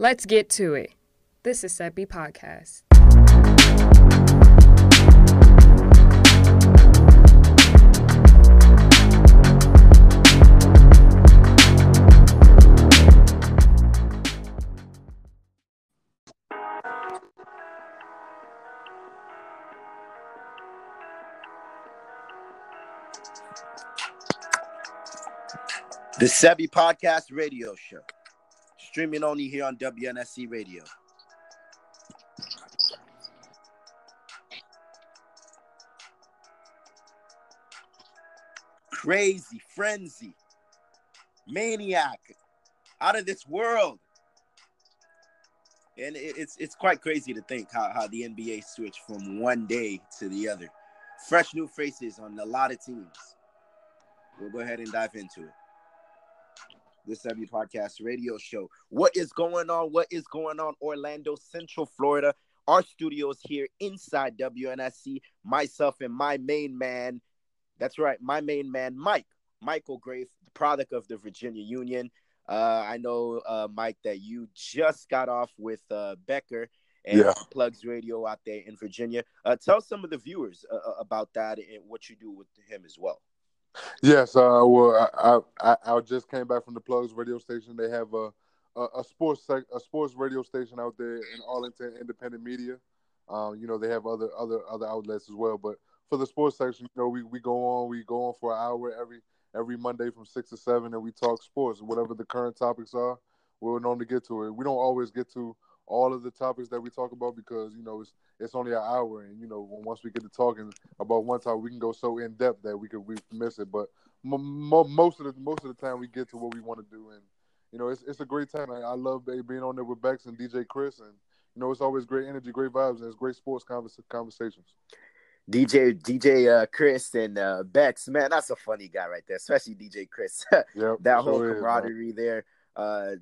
Let's get to it. This is Sebi Podcast. The Sebi Podcast Radio Show, streaming only here on WNSC Radio. Crazy, frenzy, maniac, out of this world. And it's it's quite crazy to think how, how the NBA switched from one day to the other. Fresh new faces on a lot of teams. We'll go ahead and dive into it the Sebi Podcast radio show. What is going on? What is going on, Orlando, Central Florida? Our studios here inside WNSC. Myself and my main man. That's right, my main man, Mike. Michael Gray, the product of the Virginia Union. Uh, I know, uh, Mike, that you just got off with uh, Becker and Yeah. Plugs Radio out there in Virginia. Uh, tell some of the viewers uh, uh, about that and what you do with him as well. Yes, uh, well, I, I I just came back from the Plugs radio station. They have a a, a sports a sports radio station out there in Arlington, independent media. Um, you know, they have other other other outlets as well. But for the sports section, you know, we, we go on we go on for an hour every every Monday from six to seven, and we talk sports, whatever the current topics are. We'll normally get to it. We don't always get to all of the topics that we talk about because you know it's it's only an hour, and you know once we get to talking about one topic, we can go so in depth that we could we miss it. But mo mo most of the most of the time, we get to what we want to do, and you know it's it's a great time. I, I love being on there with Bex and DJ Chris, and you know it's always great energy, great vibes, and it's great sports convers- conversations. DJ DJ uh, Chris and uh, Bex, man, that's a funny guy right there, especially DJ Chris. Yep, that sure whole is, camaraderie there. Uh,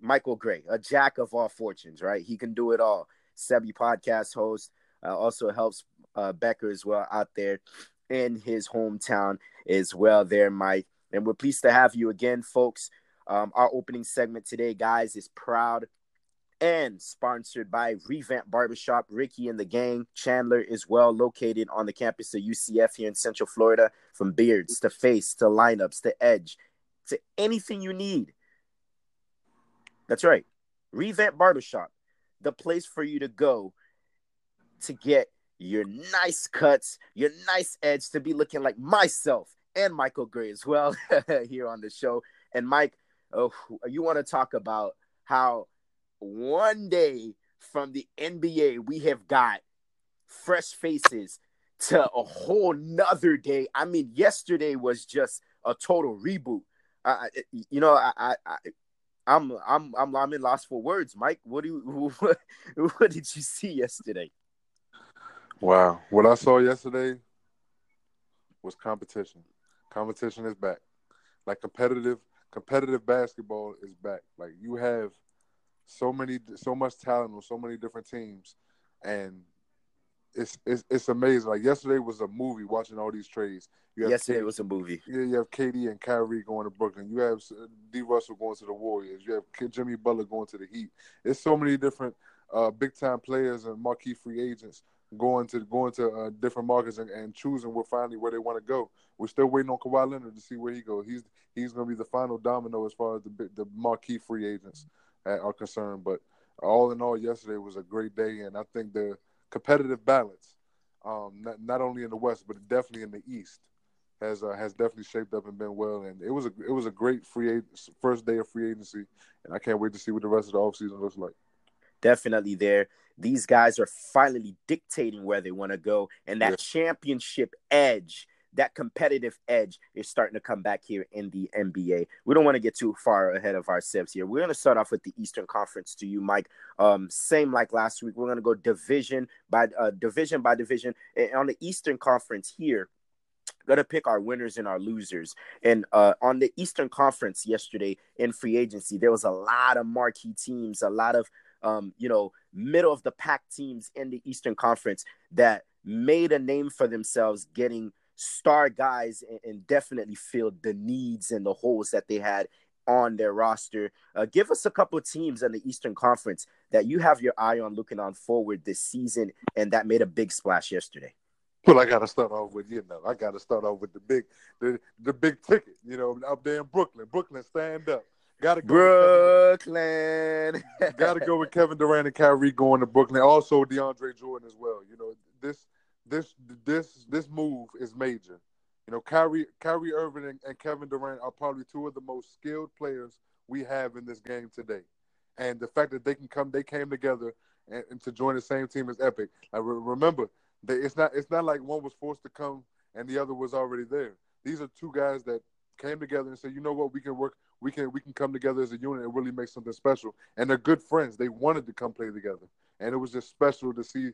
Michael Gray, a jack of all fortunes, right? He can do it all. Sebi podcast host, uh, also helps uh, Becker as well out there in his hometown as well. There, Mike, and we're pleased to have you again, folks. Um, our opening segment today, guys, is proud and sponsored by Revamp Barbershop. Ricky and the gang, Chandler is well located on the campus of UCF here in Central Florida. From beards to face to lineups to edge to anything you need. That's right. Revamp Barbershop, the place for you to go to get your nice cuts, your nice edge to be looking like myself and Michael Gray as well here on the show. And Mike, oh, you want to talk about how one day from the NBA we have got fresh faces to a whole nother day. I mean, yesterday was just a total reboot. Uh, you know, I, I, I I'm I'm I'm I'm in lost for words, Mike. What do you what, what did you see yesterday? Wow, what I saw yesterday was competition. Competition is back. Like competitive competitive basketball is back. Like you have so many so much talent on so many different teams and it's it's it's amazing. Like yesterday was a movie watching all these trades. You have Yesterday K- was a movie. yeah, you have KD and Kyrie going to Brooklyn. You have uh, D. Russell going to the Warriors. You have Jimmy Butler going to the Heat. It's so many different uh, big time players and marquee free agents going to going to uh, different markets and, and choosing where finally where they want to go. We're still waiting on Kawhi Leonard to see where he goes. He's he's going to be the final domino as far as the the marquee free agents are concerned. But all in all, yesterday was a great day, and I think the competitive balance, um, not, not only in the West but definitely in the East, has uh, has definitely shaped up and been well. And it was a it was a great free first day of free agency, and I can't wait to see what the rest of the offseason looks like. Definitely there. These guys are finally dictating where they want to go, and that Yeah. championship edge, that competitive edge, is starting to come back here in the NBA. We don't want to get too far ahead of ourselves here. We're going to start off with the Eastern Conference to you, Mike. Um, same like last week. We're going to go division by uh, division by division. And on the Eastern Conference here, gonna pick our winners and our losers. And uh, on the Eastern Conference yesterday in free agency, there was a lot of marquee teams, a lot of um, you know, middle of the pack teams in the Eastern Conference that made a name for themselves, getting star guys and, and definitely filled the needs and the holes that they had on their roster. Uh, give us a couple of teams in the Eastern Conference that you have your eye on looking on forward this season and that made a big splash yesterday. Well, I got to start off with you know I got to start off with the big the the big ticket. You know, up there in Brooklyn. Brooklyn, stand up. Got to go Brooklyn. Got to go with Kevin Durant and Kyrie going to Brooklyn. Also DeAndre Jordan as well. You know this this this this move is major. You know, Kyrie Kyrie Irving and, and Kevin Durant are probably two of the most skilled players we have in this game today. And the fact that they can come, they came together and, and to join the same team is epic. I re- remember, they, it's not it's not like one was forced to come and the other was already there. These are two guys that came together and said, you know what, we can work, we can we can come together as a unit and really make something special. And they're good friends. They wanted to come play together, and it was just special to see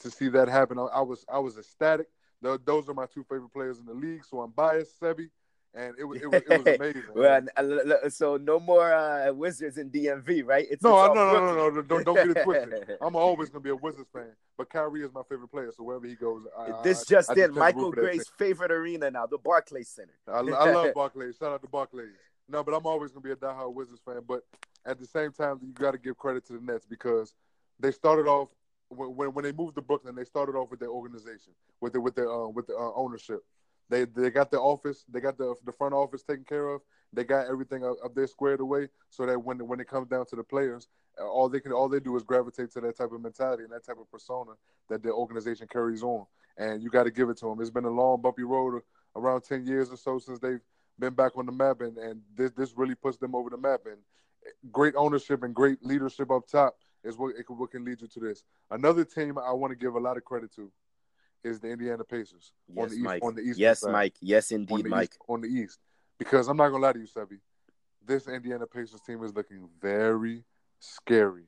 to see that happen. I, I was I was ecstatic. The, those are my two favorite players in the league, so I'm biased, Sebi and it was it was, it was amazing. well, so no more uh, Wizards in DMV, right? It's, no, it's no, no, no, no, no, don't don't get it twisted. I'm always gonna be a Wizards fan, but Kyrie is my favorite player, so wherever he goes, I, this I, just I, in Michael Gray's favorite arena now, the Barclays Center. I, I love Barclays. Shout out to Barclays. No, but I'm always gonna be a diehard Wizards fan. But at the same time, you got to give credit to the Nets because they started off when when they moved to Brooklyn. They started off with their organization, with the with their uh, with the uh, ownership they they got the office, they got the the front office taken care of. They got everything up, up there squared away, so that when when it comes down to the players, all they can all they do is gravitate to that type of mentality and that type of persona that the organization carries on. And you got to give it to them. It's been a long, bumpy road, around ten years or so since they've been back on the map, and, and this this really puts them over the map. And great ownership and great leadership up top is what it, what can lead you to this. Another team I want to give a lot of credit to is the Indiana Pacers yes, on the east Mike. on the east. Yes, side. Mike. Yes, indeed, on Mike. East, on the east, because I'm not gonna lie to you, Sebi. This Indiana Pacers team is looking very scary.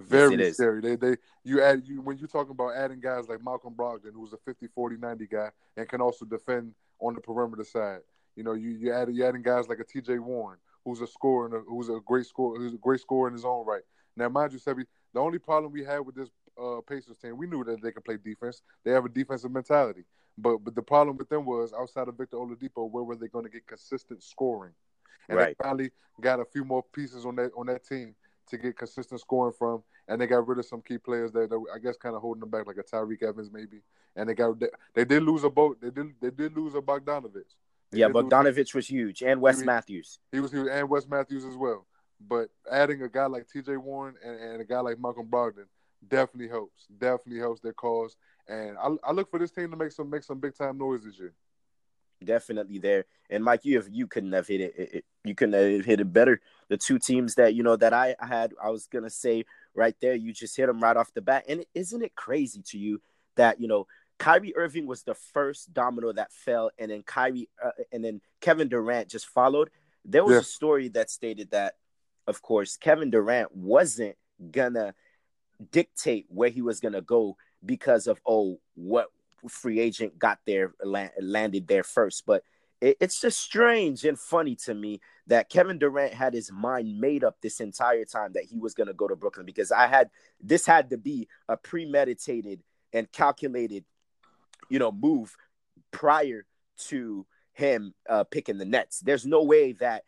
Very yes, scary. They they you add you when you're talking about adding guys like Malcolm Brogdon, who's a 50, 40, 90 guy and can also defend on the perimeter side. You know, you you add you adding guys like a TJ Warren, who's a scorer, and who's a great scorer, who's a great scorer in his own right. Now, mind you, Sebi, the only problem we had with this uh, Pacers team, we knew that they could play defense. They have a defensive mentality. But but the problem with them was outside of Victor Oladipo, where were they going to get consistent scoring? And right. they finally got a few more pieces on that on that team to get consistent scoring from, and they got rid of some key players that, that I guess kind of holding them back, like a Tyreke Evans maybe. And they got they, they did lose a boat. They did they did lose a Bogdanovich. They yeah, Bogdanovich was huge, and Wes Matthews. He was huge, and Wes Matthews as well. But adding a guy like T.J. Warren and, and a guy like Malcolm Brogdon definitely helps. Definitely helps their cause. And I, I look for this team to make some make some big time noise this year. Definitely there. And Mike, you if you couldn't have hit it, it, it, You couldn't have hit it better. The two teams that you know that I had, I was gonna say right there. You just hit them right off the bat. And isn't it crazy to you that you know Kyrie Irving was the first domino that fell, and then Kyrie uh, and then Kevin Durant just followed. There was yeah. a story that stated that, of course, Kevin Durant wasn't gonna dictate where he was to go because of oh what free agent got there landed there first. But it, it's just strange and funny to me that Kevin Durant had his mind made up this entire time that he was going to go to Brooklyn because I had this had to be a premeditated and calculated you know move prior to him uh, picking the Nets. There's no way that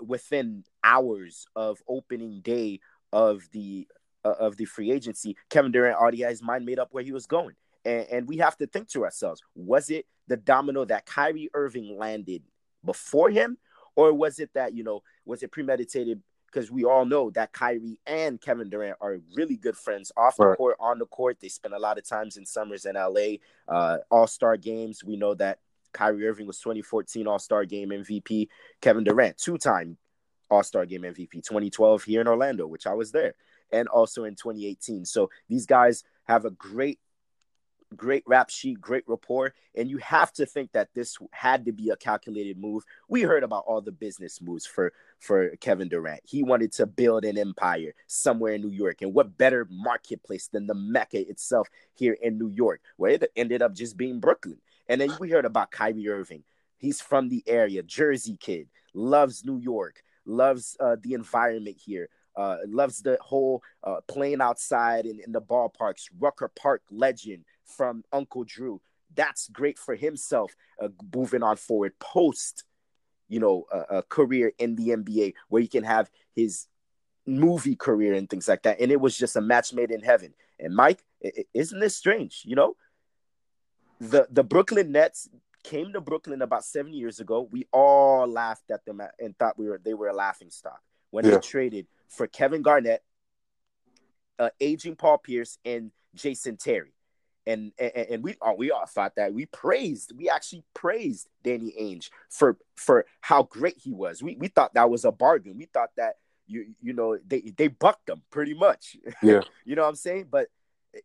within hours of opening day of the uh, of the free agency, Kevin Durant already had his mind made up where he was going. And, and we have to think to ourselves, was it the domino that Kyrie Irving landed before him? Or was it that, you know, was it premeditated? Because we all know that Kyrie and Kevin Durant are really good friends off the right. court, on the court. They spend a lot of times in summers in LA, uh, All Star games. We know that Kyrie Irving was 2014 All Star Game MVP. Kevin Durant, two time All Star Game MVP, 2012 here in Orlando, which I was there and also in 2018. So these guys have a great great rap sheet, great rapport, and you have to think that this had to be a calculated move. We heard about all the business moves for for Kevin Durant. He wanted to build an empire somewhere in New York, and what better marketplace than the Mecca itself here in New York, where it ended up just being Brooklyn. And then we heard about Kyrie Irving. He's from the area, Jersey kid, loves New York, loves uh, the environment here. Uh, loves the whole uh, playing outside in, in the ballparks. Rucker Park legend from Uncle Drew. That's great for himself. Uh, moving on forward post you know, a, a career in the NBA where he can have his movie career and things like that. And it was just a match made in heaven. And Mike, isn't this strange? You know, the the Brooklyn Nets came to Brooklyn about seven years ago. We all laughed at them and thought we were they were a laughing stock when yeah. they traded for Kevin Garnett, uh, aging Paul Pierce, and Jason Terry. And, and, and we all we all thought that we praised we actually praised Danny Ainge for for how great he was. We we thought that was a bargain. We thought that you you know they they bucked them pretty much. Yeah. you know what I'm saying? But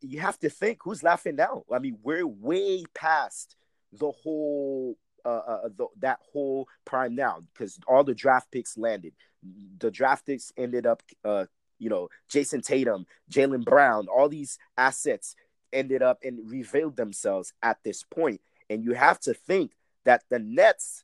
you have to think who's laughing now. I mean, we're way past the whole uh, uh the, that whole prime now because all the draft picks landed. The draft picks ended up uh you know Jayson Tatum, Jaylen Brown, all these assets ended up and revealed themselves at this point. And you have to think that the Nets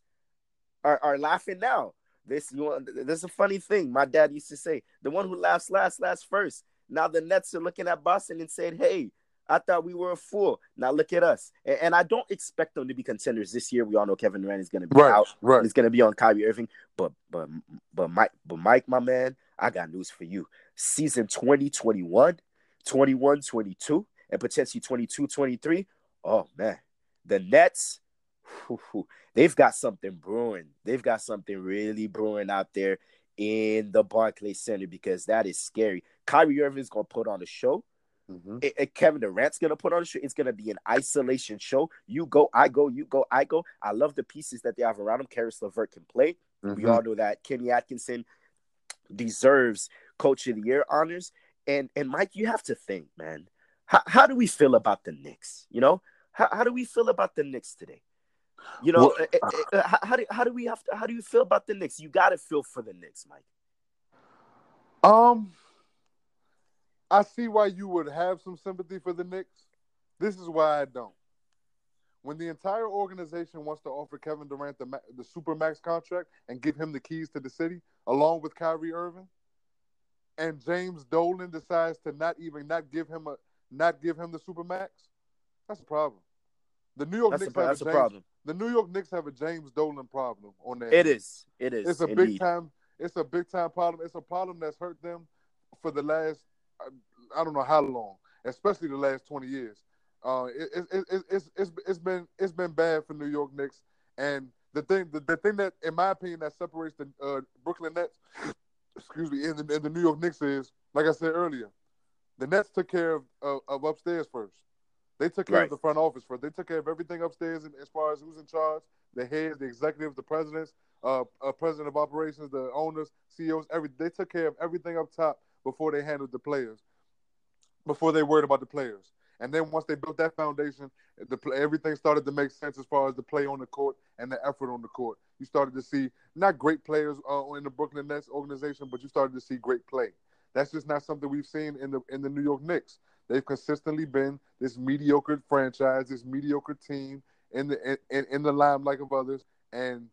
are, are laughing now. This you know, there's a funny thing. My dad used to say, "The one who laughs last, laughs first. Now the Nets are looking at Boston and said, "Hey, I thought we were a fool. Now look at us." And, and I don't expect them to be contenders this year. We all know Kevin Durant is going to be right, out. Right. He's going to be on Kyrie Irving. But but but Mike, but Mike, my man, I got news for you. Season 2021, 21, 22, and potentially 22, 23. Oh man, the Nets they've got something brewing. They've got something really brewing out there in the Barclays Center because that is scary. Kyrie Irving is gonna put on a show. Mm-hmm. It, it, Kevin Durant's gonna put on a show. It's gonna be an isolation show. You go, I go, you go, I go. I love the pieces that they have around him. Caris LeVert can play. Mm-hmm. We all know that Kenny Atkinson deserves Coach of the Year honors. And and Mike, you have to think, man. How, how do we feel about the Knicks? You know, how, how do we feel about the Knicks today? You know, well, uh, uh, how, how, do how do we have to, how do you feel about the Knicks? You got to feel for the Knicks, Mike. Um, I see why you would have some sympathy for the Knicks. This is why I don't. When the entire organization wants to offer Kevin Durant the the super max contract and give him the keys to the city, along with Kyrie Irving, and James Dolan decides to not even not give him a not give him the super max, that's a problem. The New York that's Knicks a, have a, James, problem. The New York Knicks have a James Dolan problem on that. It is. It is. It's a indeed. big time. It's a big time problem. It's a problem that's hurt them for the last I don't know how long, especially the last twenty years. Uh, it, it, it, it's it's it's been it's been bad for New York Knicks, and the thing the, the thing that in my opinion that separates the uh, Brooklyn Nets, excuse me, in the, in the New York Knicks is like I said earlier, the Nets took care of, of, of upstairs first. They took care right. of the front office first. They took care of everything upstairs as far as who's in charge, the heads, the executives, the presidents, uh, uh, president of operations, the owners, CEOs. Every they took care of everything up top before they handled the players, before they worried about the players. And then once they built that foundation, the everything started to make sense as far as the play on the court and the effort on the court. You started to see not great players uh, in the Brooklyn Nets organization, but you started to see great play. That's just not something we've seen in the in the New York Knicks. They've consistently been this mediocre franchise, this mediocre team in the in, in the limelight of others, and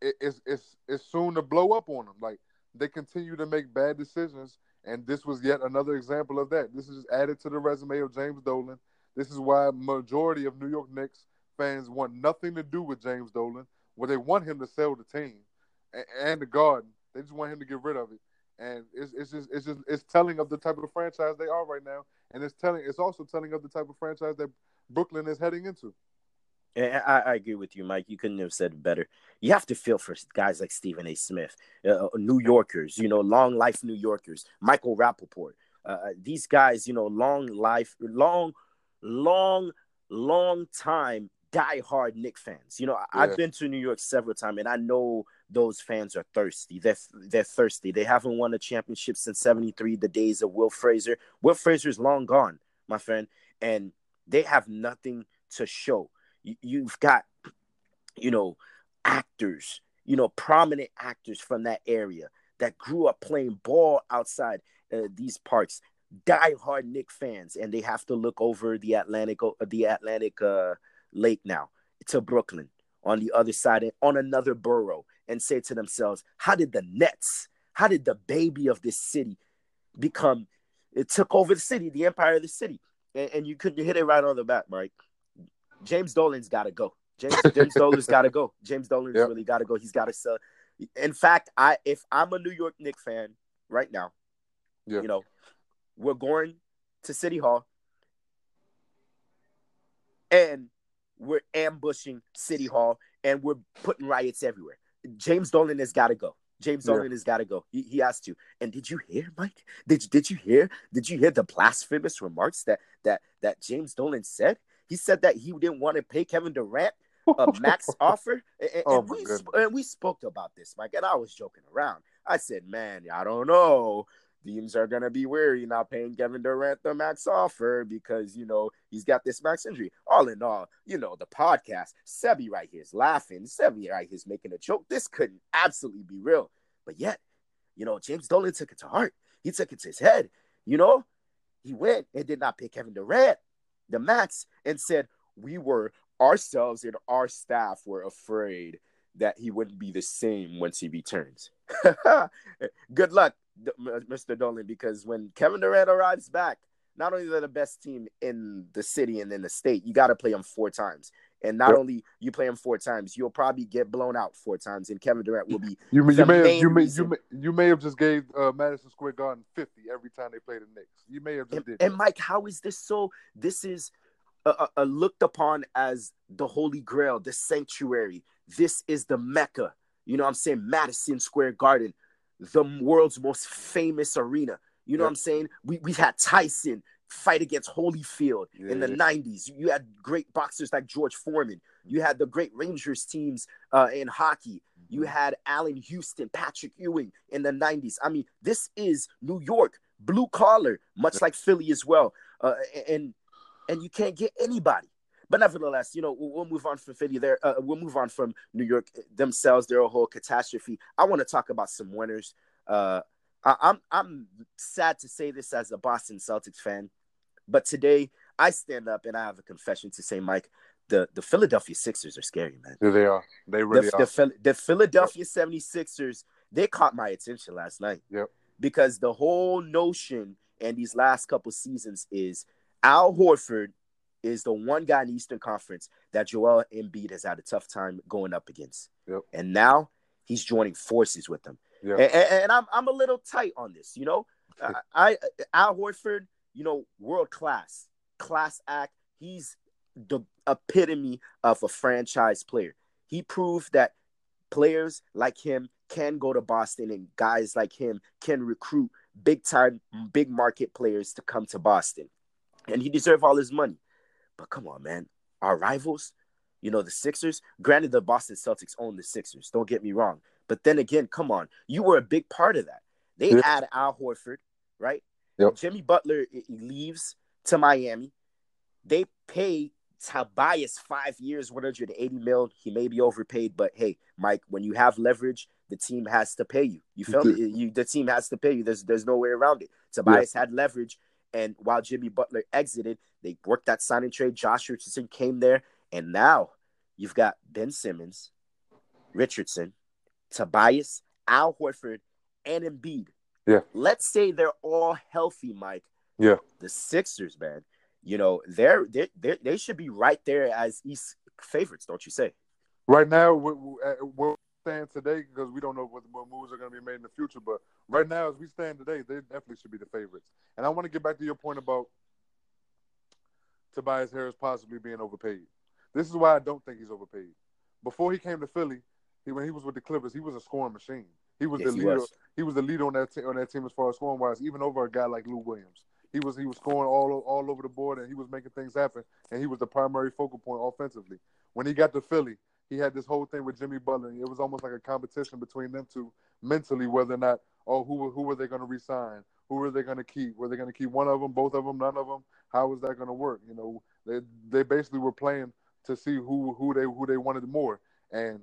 it, it's it's it's soon to blow up on them. Like they continue to make bad decisions, and this was yet another example of that. This is just added to the resume of James Dolan. This is why majority of New York Knicks fans want nothing to do with James Dolan. Where they want him to sell the team and, and the garden. They just want him to get rid of it and it's, it's just it's just it's telling of the type of franchise they are right now, and it's telling it's also telling of the type of franchise that Brooklyn is heading into. I, I agree with you, Mike. You couldn't have said it better. You have to feel for guys like Stephen A. Smith, uh, New Yorkers, you know, long life New Yorkers, Michael Rapaport. Uh, uh these guys, you know, long life, long, long, long time die-hard Knick fans. You know, yeah. I've been to New York several times, and I know those fans are thirsty. They're they're thirsty. They haven't won a championship since '73, the days of Will Frazier. Will Frazier is long gone, my friend, and they have nothing to show. You, you've got, you know, actors, you know, prominent actors from that area that grew up playing ball outside uh, these parks. Die-hard Knick fans, and they have to look over the Atlantic, uh, the Atlantic uh, Lake now to Brooklyn on the other side, on another borough, and say to themselves, how did the Nets, how did the baby of this city become, it took over the city, the empire of the city. And, and you couldn't hit it right on the back, Mike. James Dolan's got to go. James James Dolan's got to go. James Dolan's Yep. really got to go. He's got to sell. In fact, I if I'm a New York Knicks fan right now, Yeah. you know, we're going to City Hall and we're ambushing City Hall and we're putting riots everywhere. James Dolan has got to go. James Yeah. Dolan has got to go. He, he has to. And did you hear, Mike? Did did you hear? Did you hear the blasphemous remarks that that that James Dolan said? He said that he didn't want to pay Kevin Durant a max offer. Oh and, and Oh, we sp- and we spoke about this, Mike, and I was joking around. I said, "Man, I don't know. Teams are gonna be weary not paying Kevin Durant the max offer because you know he's got this max injury." All in all, you know the podcast. Sebi right here is laughing. Sebi right here is making a joke. This couldn't absolutely be real, but yet, you know, James Dolan took it to heart. He took it to his head. You know, he went and did not pay Kevin Durant the mats and said we were ourselves and our staff were afraid that he wouldn't be the same once he returns. Good luck, Mr. Dolan, because when Kevin Durant arrives back, not only they're the best team in the city and in the state, you got to play them four times. And not Yep. only you play them four times, you'll probably get blown out four times, and Kevin Durant will be You, you may have, you may you may you may have just gave uh, Madison Square Garden fifty every time they play the Knicks. You may have just and, did. and that. Mike, how is this so? This is uh, uh, uh, looked upon as the holy grail, the sanctuary. This is the Mecca. You know what I'm saying? Madison Square Garden, the world's most famous arena. You know what I'm saying? We, we had Tyson fight against Holyfield in the 90s. You had great boxers like George Foreman. You had the great Rangers teams uh, in hockey. You had Allan Houston, Patrick Ewing in the 90s. I mean, this is New York, blue collar, much like Philly as well. Uh, and and you can't get anybody. But nevertheless, you know, we'll, we'll move on from Philly there. Uh, we'll move on from New York themselves, their whole catastrophe. I want to talk about some winners. Uh, I, I'm I'm sad to say this as a Boston Celtics fan, but today I stand up and I have a confession to say, Mike. The, the Philadelphia Sixers are scary, man Yeah, they are. They really the, are. the, the Philadelphia 76ers, they caught my attention last night. Yep. Because the whole notion in these last couple seasons is Al Horford is the one guy in the Eastern Conference that Joel Embiid has had a tough time going up against. Yep. And now he's joining forces with them. Yeah. And, and- and I'm, I'm a little tight on this, you know. I, I Al Horford, you know, world class, class act. He's the epitome of a franchise player. He proved that players like him can go to Boston and guys like him can recruit big time, big market players to come to Boston. And he deserved all his money. But come on, man. Our rivals, you know, the Sixers, granted, the Boston Celtics own the Sixers. Don't get me wrong. But then again, come on. You were a big part of that. They Yeah. add Al Horford, right? Yep. Jimmy Butler he leaves to Miami. They pay Tobias five years, 180 mil. He may be overpaid, but hey, Mike, when you have leverage, the team has to pay you. You feel me? You, the team has to pay you. There's there's no way around it. Tobias had leverage, and while Jimmy Butler exited, they worked that signing trade. Josh Richardson came there, and now you've got Ben Simmons, Richardson, Tobias, Al Horford, and Embiid. Yeah. Let's say they're all healthy, Mike. Yeah. The Sixers, man. You know, they're, they're, they're they should be right there as East favorites, don't you say? Right now, we- we- uh, stand today, because we don't know what, what moves are going to be made in the future, but right now, as we stand today, they definitely should be the favorites. And I want to get back to your point about Tobias Harris possibly being overpaid. This is why I don't think he's overpaid. Before he came to Philly, he, when he was with the Clippers, he was a scoring machine. He was Yes, the he leader. was. He was the leader on that on that team as far as scoring wise, even over a guy like Lou Williams. He was he was scoring all all over the board and he was making things happen. And he was the primary focal point offensively. When he got to Philly, he had this whole thing with Jimmy Butler. It was almost like a competition between them two mentally, whether or not oh who were- who were they going to resign, who were they going to keep, were they going to keep one of them, both of them, none of them? How was that going to work? You know, they they basically were playing to see who who they who they wanted more. And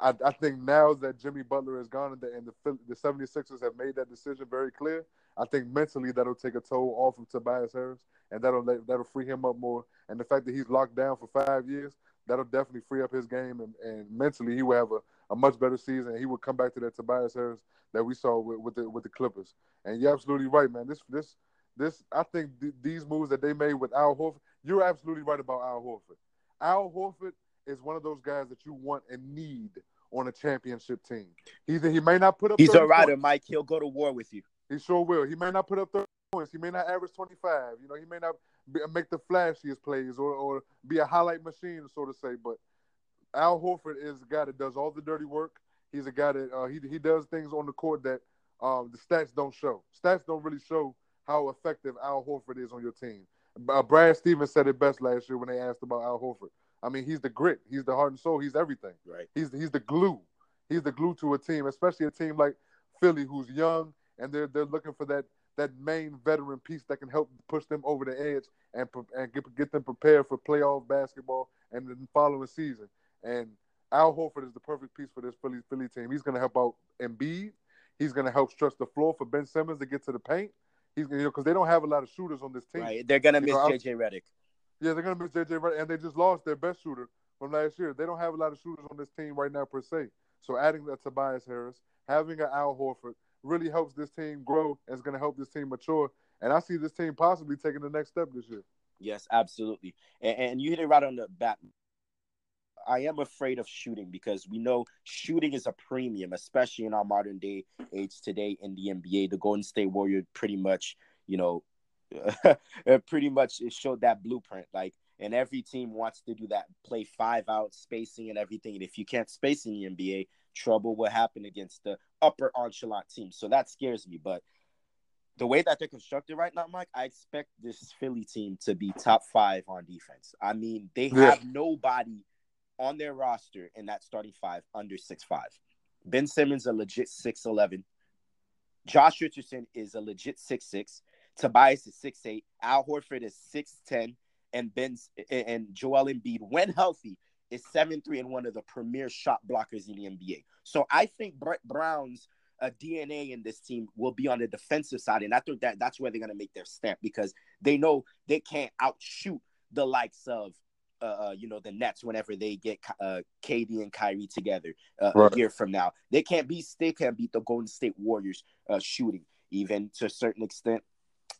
I, I think now that Jimmy Butler is gone and the, and the the 76ers have made that decision very clear, I think mentally that'll take a toll off of Tobias Harris and that'll that'll free him up more. And the fact that he's locked down for five years, that'll definitely free up his game and, and mentally he will have a, a much better season. He will come back to that Tobias Harris that we saw with, with the with the Clippers. And you're absolutely right, man. This this this I think th- these moves that they made with Al Horford, you're absolutely right about Al Horford. Al Horford is one of those guys that you want and need on a championship team. He's he may not put up. He's a rider, points. Mike. He'll go to war with you. He sure will. He may not put up 30 points. He may not average 25. You know, he may not be, make the flashiest plays or, or be a highlight machine, so to say. But Al Horford is a guy that does all the dirty work. He's a guy that uh, he he does things on the court that um, the stats don't show. Stats don't really show how effective Al Horford is on your team. Uh, Brad Stevens said it best last year when they asked about Al Horford. I mean, he's the grit. He's the heart and soul. He's everything. Right. He's he's the glue. He's the glue to a team, especially a team like Philly, who's young and they're they're looking for that that main veteran piece that can help push them over the edge and and get get them prepared for playoff basketball and the following season. And Al Horford is the perfect piece for this Philly Philly team. He's going to help out Embiid. He's going to help stretch the floor for Ben Simmons to get to the paint. He's you know because they don't have a lot of shooters on this team. Right. They're gonna You miss know, JJ Redick. Yeah, they're gonna miss JJ Redick, and they just lost their best shooter from last year. They don't have a lot of shooters on this team right now per se. So adding that Tobias Harris, having an Al Horford, really helps this team grow and is gonna help this team mature. And I see this team possibly taking the next step this year. Yes, absolutely. And, and you hit it right on the bat. I am afraid of shooting because we know shooting is a premium, especially in our modern day age today in the NBA. The Golden State Warrior pretty much, you know, pretty much it showed that blueprint. Like, and every team wants to do that, play five out spacing and everything. And if you can't space in the NBA, trouble will happen against the upper echelon teams. So that scares me. But the way that they're constructed right now, Mike, I expect this Philly team to be top five on defense. I mean, they Yeah. have nobody on their roster in that starting five under six five. Ben Simmons a legit six eleven. Josh Richardson is a legit six six. Tobias is six eight. Al Horford is six ten, and Ben and Joel Embiid, when healthy, is seven three and one of the premier shot blockers in the NBA. So I think Brett Brown's uh, DNA in this team will be on the defensive side, and I think that that's where they're gonna make their stamp because they know they can't outshoot the likes of. Uh, uh, you know the Nets whenever they get uh, KD and Kyrie together uh, Right. a year from now, they can't beat they can't beat the Golden State Warriors uh, shooting even to a certain extent.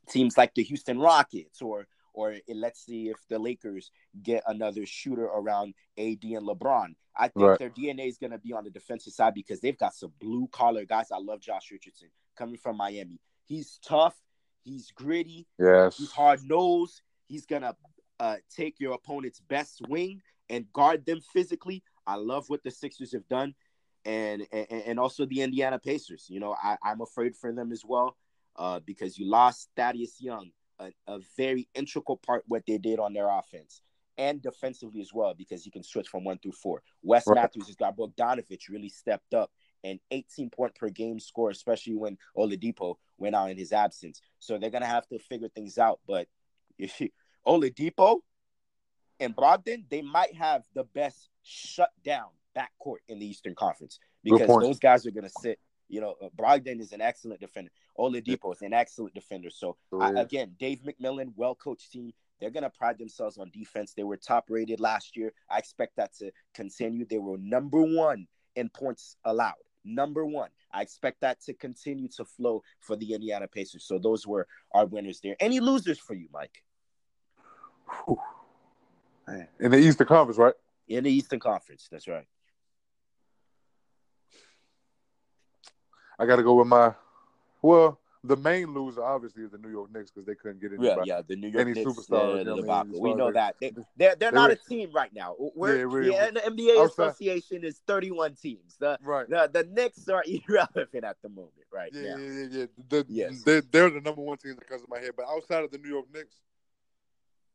Teams like the Houston Rockets or or let's see if the Lakers get another shooter around AD and LeBron. I think Right. their DNA is going to be on the defensive side because they've got some blue collar guys. I love Josh Richardson coming from Miami. He's tough. He's gritty. Yes. He's hard nosed. He's gonna uh, take your opponent's best wing and guard them physically. I love what the Sixers have done, and and, and also the Indiana Pacers. You know, I, I'm afraid for them as well uh, because you lost Thaddeus Young, a, a very integral part what they did on their offense. And defensively as well, because you can switch from one through four. Wes Right. Matthews has got Bogdanovich really stepped up and 18 point per game score, especially when Oladipo went out in his absence. So they're gonna have to figure things out. But if you, Oladipo and Brogdon, they might have the best shut down backcourt in the Eastern Conference because those guys are gonna sit. You know, uh, Brogdon is an excellent defender. Oladipo is an excellent defender. So I, again, Dave McMillan, well coached team. They're gonna pride themselves on defense. They were top rated last year. I expect that to continue. They were number one in points allowed. Number one. I expect that to continue to flow for the Indiana Pacers. So those were our winners there. Any losers for you, Mike? In the Eastern Conference, right? In the Eastern Conference. That's right. I got to go with my. Well, the main loser obviously is the New York Knicks because they couldn't get Yeah, anybody. yeah, the New York Any Knicks, superstars, you know the what I mean, debacle. We know that they- they, they're they're they not a team right now. We're, Yeah, we're- the NBA outside- Association is 31 teams. The, Right. the the Knicks are irrelevant at the moment right Yeah, now. yeah, yeah, yeah. The, Yes. they, they're the number one team that comes to my head. But outside of the New York Knicks,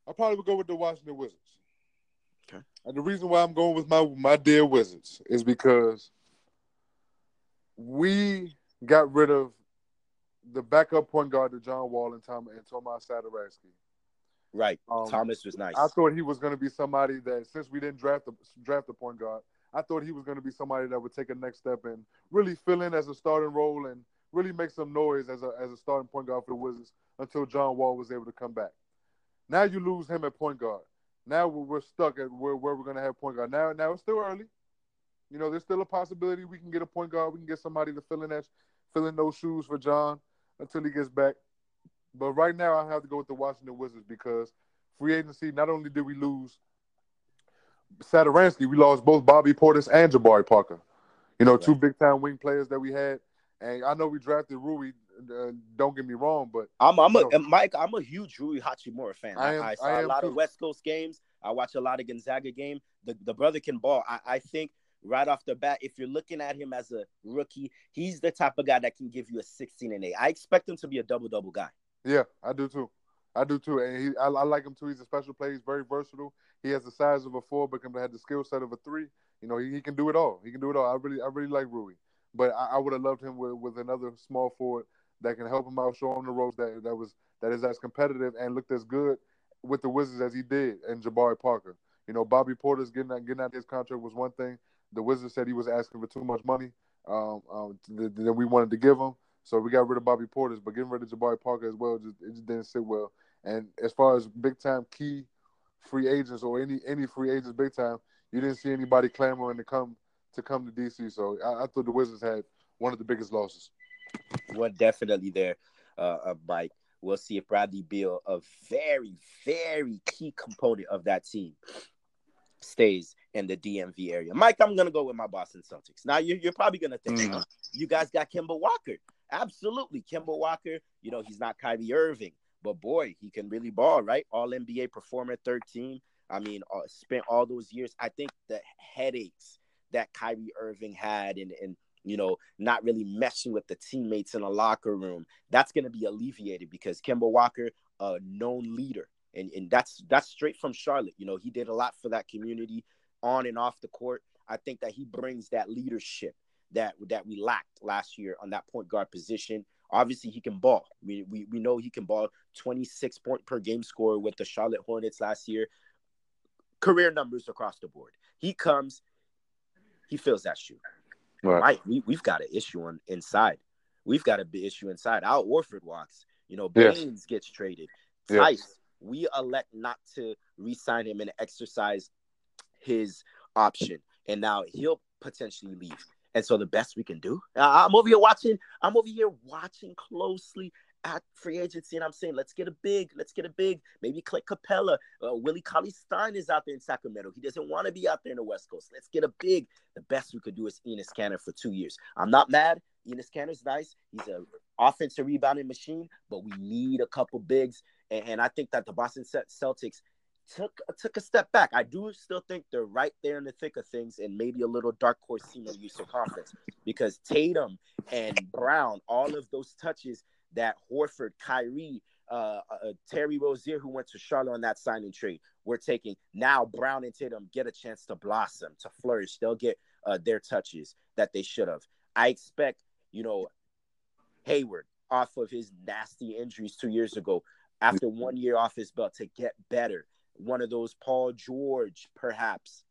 I probably would go with the Washington Wizards. Okay. And the reason why I'm going with my my dear Wizards is because we got rid of the backup point guard to John Wall and Tom and Tomas Satoransky. Right. Um, Thomas was nice. I thought he was going to be somebody that, since we didn't draft the draft a point guard, I thought he was going to be somebody that would take a next step and really fill in as a starting role and really make some noise as a as a starting point guard for the Wizards until John Wall was able to come back. Now you lose him at point guard. Now we're, we're stuck at where, where we're going to have point guard. Now now it's still early. You know, there's still a possibility we can get a point guard. We can get somebody to fill in that fill in those shoes for John until he gets back. But right now, I have to go with the Washington Wizards because free agency. Not only did we lose Satoransky, we lost both Bobby Portis and Jabari Parker. You know, Right. two big time wing players that we had. And I know we drafted Rui. Uh, don't get me wrong, but I'm, I'm a No. and Mike. I'm a huge Rui Hachimura fan. I am- I saw I a am lot too. of West Coast games. I watch a lot of Gonzaga game. The the brother can ball. I, I think right off the bat, if you're looking at him as a rookie, he's the type of guy that can give you a 16 and 8. I expect him to be a double double guy. yeah, I do too. I do too. And he, I, I like him too. He's a special player. He's very versatile. He has the size of a four, but can have the skill set of a three. You know, he, he can do it all. He can do it all. I really, I really like Rui. But I, I would have loved him with, with another small forward that can help him out, show him the ropes that that was that is as competitive and looked as good with the Wizards as he did and Jabari Parker. You know, Bobby Portis getting out, getting out of his contract was one thing. The Wizards said he was asking for too much money um, um, we wanted to give him. So we got rid of Bobby Portis, but getting rid of Jabari Parker as well, just it just didn't sit well. And as far as big time key free agents or any any free agents big time, you didn't see anybody clamoring to come to come to DC. So I, I thought the Wizards had one of the biggest losses. We're definitely there, uh, uh, Mike. We'll see if Bradley Beal, a very, very key component of that team, stays in the DMV area. Mike, I'm gonna go with my Boston Celtics. Now you're, you're probably gonna think, Mm. "Oh, you guys got Kemba Walker. Absolutely, Kemba Walker. You know he's not Kyrie Irving, but boy, he can really ball, right? All NBA performer, 13. I mean, uh, spent all those years. I think the headaches that Kyrie Irving had, and and you know, not really meshing with the teammates in the locker room, that's going to be alleviated because Kemba Walker, a known leader, and and that's that's straight from Charlotte. You know, he did a lot for that community on and off the court. I think that he brings that leadership that that we lacked last year on that point guard position. Obviously, he can ball. We, we, we know he can ball 26 point per game score with the Charlotte Hornets last year. Career numbers across the board. He comes, he fills that shoe. Mike, we, we've got an issue on inside. We've got a big issue inside. Al Horford walks. You know, Yes. Baynes gets traded. Yes. We elect not to re-sign him and exercise his option. And now he'll potentially leave. And so the best we can do, I'm over here watching, I'm over here watching closely at free agency, and I'm saying, let's get a big, let's get a big, maybe Clint Capela. Uh, Willie Cauley Stein is out there in Sacramento. He doesn't want to be out there in the West Coast. Let's get a big. The best we could do is Enes Kanter for two years. I'm not mad. Enes Kanter's nice. He's a offensive rebounding machine, but we need a couple bigs. And, and I think that the Boston Celtics took took a step back. I do still think they're right there in the thick of things, and maybe a little dark horse team in the Eastern Conference because Tatum and Brown, all of those touches that Horford, Kyrie, uh, uh, Terry Rozier, who went to Charlotte on that signing trade, we're taking now. Brown and Tatum get a chance to blossom, to flourish. They'll get uh, their touches that they should have. I expect, you know, Hayward off of his nasty injuries two years ago, after one year off his belt, to get better. One of those Paul George, perhaps,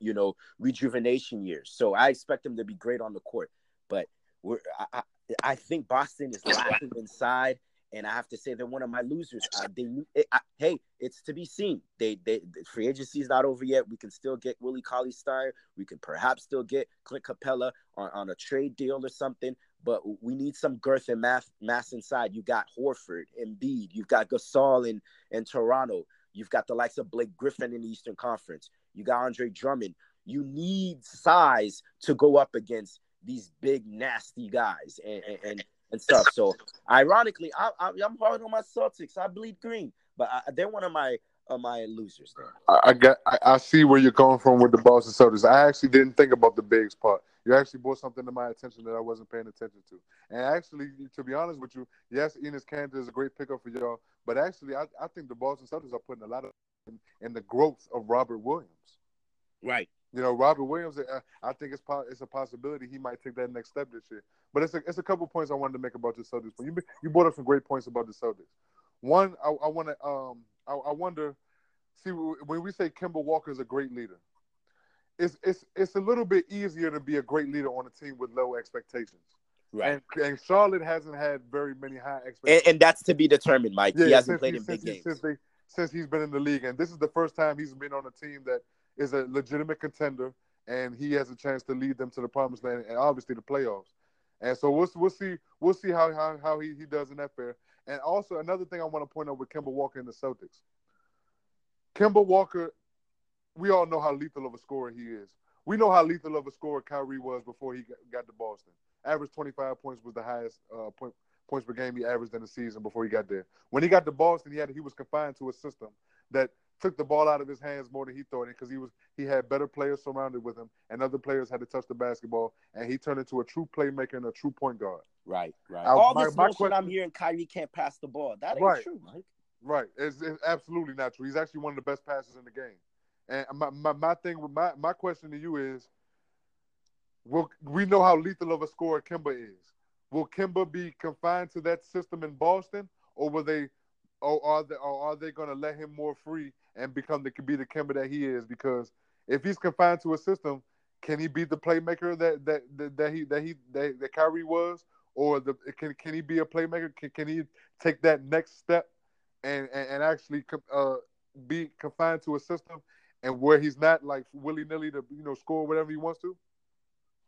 you know, rejuvenation years. So I expect him to be great on the court. But we're, I, I, think Boston is lacking inside, and I have to say they're one of my losers. Uh, they, it, I, hey, it's to be seen. They, they, the free agency is not over yet. We can still get Willie Cauley Stein. We can perhaps still get Clint Capela on, on a trade deal or something. But we need some girth and mass, mass inside. You got Horford, Embiid. You've got Gasol in, in Toronto. You've got the likes of Blake Griffin in the Eastern Conference. You got Andre Drummond. You need size to go up against these big nasty guys and and, and, stuff. So ironically, I, I, am hard on my Celtics. I bleed green, but I, they're one of my of my losers. There, I, I got. I, I see where you're coming from with the Boston Celtics. I actually didn't think about the bigs part. You actually brought something to my attention that I wasn't paying attention to. And actually, to be honest with you, yes, Enes Kanter is a great pickup for y'all. But actually, I, I think the Boston Celtics are putting a lot of in, in the growth of Robert Williams. right? You know, Robert Williams. uh, I think it's it's a possibility he might take that next step this year. But it's a it's a couple points I wanted to make about the Celtics. But you you brought up some great points about the Celtics. One, I, I want to um I, I wonder. See, when we say Kemba Walker is a great leader, it's it's it's a little bit easier to be a great leader on a team with low expectations. Right. And, and Charlotte hasn't had very many high expectations. and that's to be determined, Mike. he hasn't played he- in big he- games. since they since he's been in the league, and this is the first time he's been on a team that is a legitimate contender, and he has a chance to lead them to the promised land and obviously the playoffs. And so we'll we'll see we'll see how how, how he, he does in that fair. And also another thing I want to point out with Kemba Walker and the Celtics. Kemba Walker we all know how lethal of a scorer he is. We know how lethal of a scorer Kyrie was before he got to Boston. Average 25 points was the highest uh, point, points per game he averaged in the season before he got there. When he got to Boston, he had he was confined to a system that took the ball out of his hands more than he thought it because he was he had better players surrounded with him and other players had to touch the basketball and he turned into a true playmaker and a true point guard. Right, right. I, All my, this my notion question, I'm hearing Kyrie can't pass the ball. That ain't right, true, Mike. Right. It's, it's absolutely not true. He's actually one of the best passers in the game. And my, my, my thing with my, my question to you is will we know how lethal of a scorer Kemba is. Will Kemba be confined to that system in Boston or will they or are they or are they gonna let him more free and become the be the Kemba that he is? Because if he's confined to a system, can he be the playmaker that that that, that he that he that, that Kyrie was? Or the can can he be a playmaker? Can, can he take that next step and and, and actually uh, be confined to a system and where he's not like willy nilly to you know score whatever he wants to?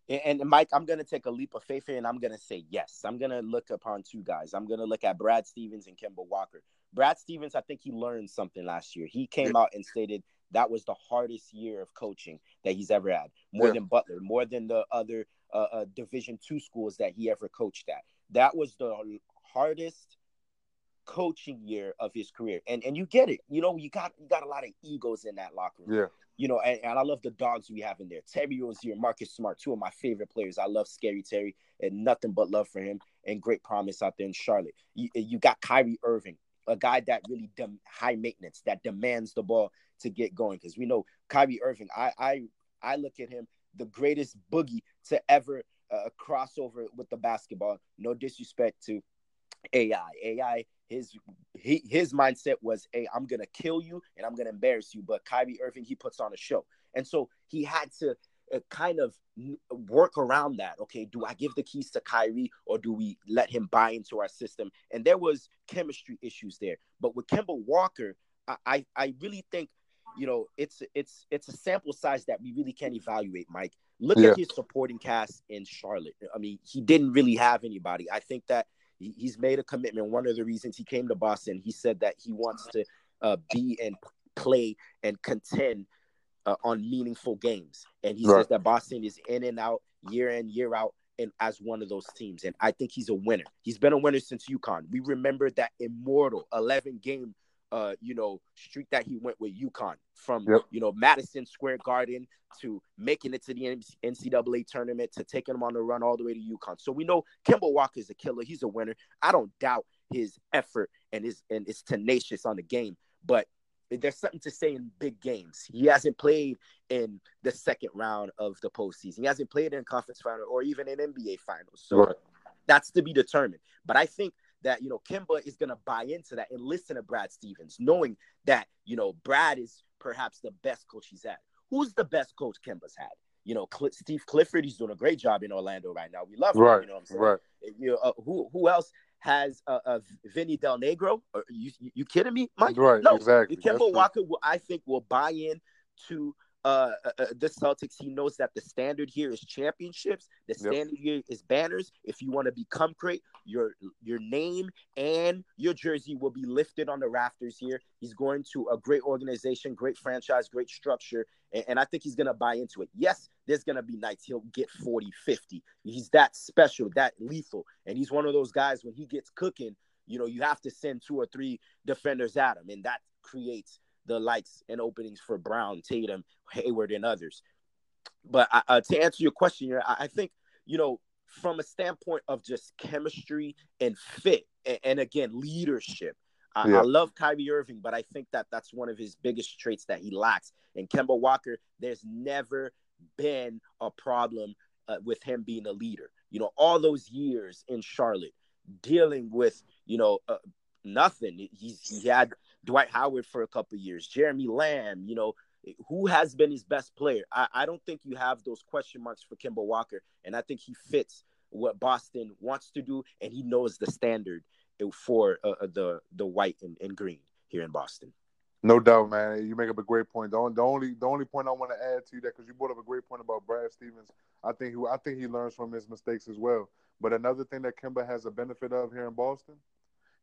And, and Mike, I'm gonna take a leap of faith here, and I'm gonna say yes. I'm gonna look upon two guys. I'm gonna look at Brad Stevens and Kemba Walker. Brad Stevens, I think he learned something last year. He came yeah. out and stated that was the hardest year of coaching that he's ever had, more yeah. than Butler, more than the other uh, uh, Division two schools that he ever coached at. That was the hardest coaching year of his career. And and you get it. You know, you got you got a lot of egos in that locker room. Yeah. You know, and, and I love the dogs we have in there. Terry Rozier, Marcus Smart, two of my favorite players. I love Scary Terry and nothing but love for him and great promise out there in Charlotte. You, you got Kyrie Irving, a guy that really dem- high maintenance, that demands the ball to get going. Because we know Kyrie Irving, I I I look at him the greatest boogie to ever uh, cross over with the basketball. No disrespect to AI. AI his he, his mindset was, "Hey, I'm gonna kill you and I'm gonna embarrass you." But Kyrie Irving, he puts on a show, and so he had to uh, kind of work around that. Okay, do I give the keys to Kyrie or do we let him buy into our system? And there was chemistry issues there. But with Kemba Walker, I I, I really think you know it's it's it's a sample size that we really can't evaluate, Mike. Look yeah. at his supporting cast in Charlotte. I mean, he didn't really have anybody. I think that he's made a commitment. One of the reasons he came to Boston, he said that he wants to uh, be and play and contend uh, on meaningful games. And he right. says that Boston is in and out, year in, year out, and as one of those teams. And I think he's a winner. He's been a winner since UConn. We remember that immortal 11 game uh, you know, streak that he went with UConn from, yep. you know, Madison Square Garden to making it to the NCAA tournament to taking him on the run all the way to UConn. So we know Kemba Walker is a killer. He's a winner. I don't doubt his effort and his and is tenacious on the game, but there's something to say in big games. He hasn't played in the second round of the postseason. He hasn't played in conference final or even in NBA finals. So right. that's to be determined. But I think that you know Kemba is going to buy into that and listen to Brad Stevens, knowing that you know Brad is perhaps the best coach he's had. Who's the best coach Kemba's had? You know, Cl- Steve Clifford. He's doing a great job in Orlando right now. We love him. Right, you know what I'm saying? Right. You know, uh, who who else has uh, uh, Vinny Del Negro? Are you you kidding me, Mike? Right. No, exactly. Kemba Walker, will, I think, will buy in to uh, uh, uh, the Celtics, he knows that the standard here is championships. The standard yep. here is banners. If you want to become great, your your name and your jersey will be lifted on the rafters here. He's going to a great organization, great franchise, great structure, and, and I think he's going to buy into it. Yes, there's going to be nights he'll get 40, 50. He's that special, that lethal, and he's one of those guys when he gets cooking, you know, you have to send two or three defenders at him, and that creates the lights and openings for Brown, Tatum, Hayward, and others. But uh, to answer your question, I, I think you know from a standpoint of just chemistry and fit, and, and again leadership. I, yeah. I, love Kyrie Irving, but I think that that's one of his biggest traits that he lacks. And Kemba Walker, there's never been a problem uh, with him being a leader. You know, all those years in Charlotte, dealing with you know uh, nothing. He's he had Dwight Howard for a couple years, Jeremy Lamb, you know, who has been his best player? I, I don't think you have those question marks for Kemba Walker, and I think he fits what Boston wants to do, and he knows the standard for uh, uh, the the white and, and green here in Boston. No doubt, man. You make up a great point. The only, the only, the only point I want to add to that because you brought up a great point about Brad Stevens. I think he, I think he learns from his mistakes as well. But another thing that Kemba has a benefit of here in Boston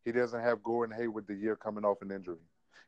he doesn't have Gordon Hayward the year coming off an injury.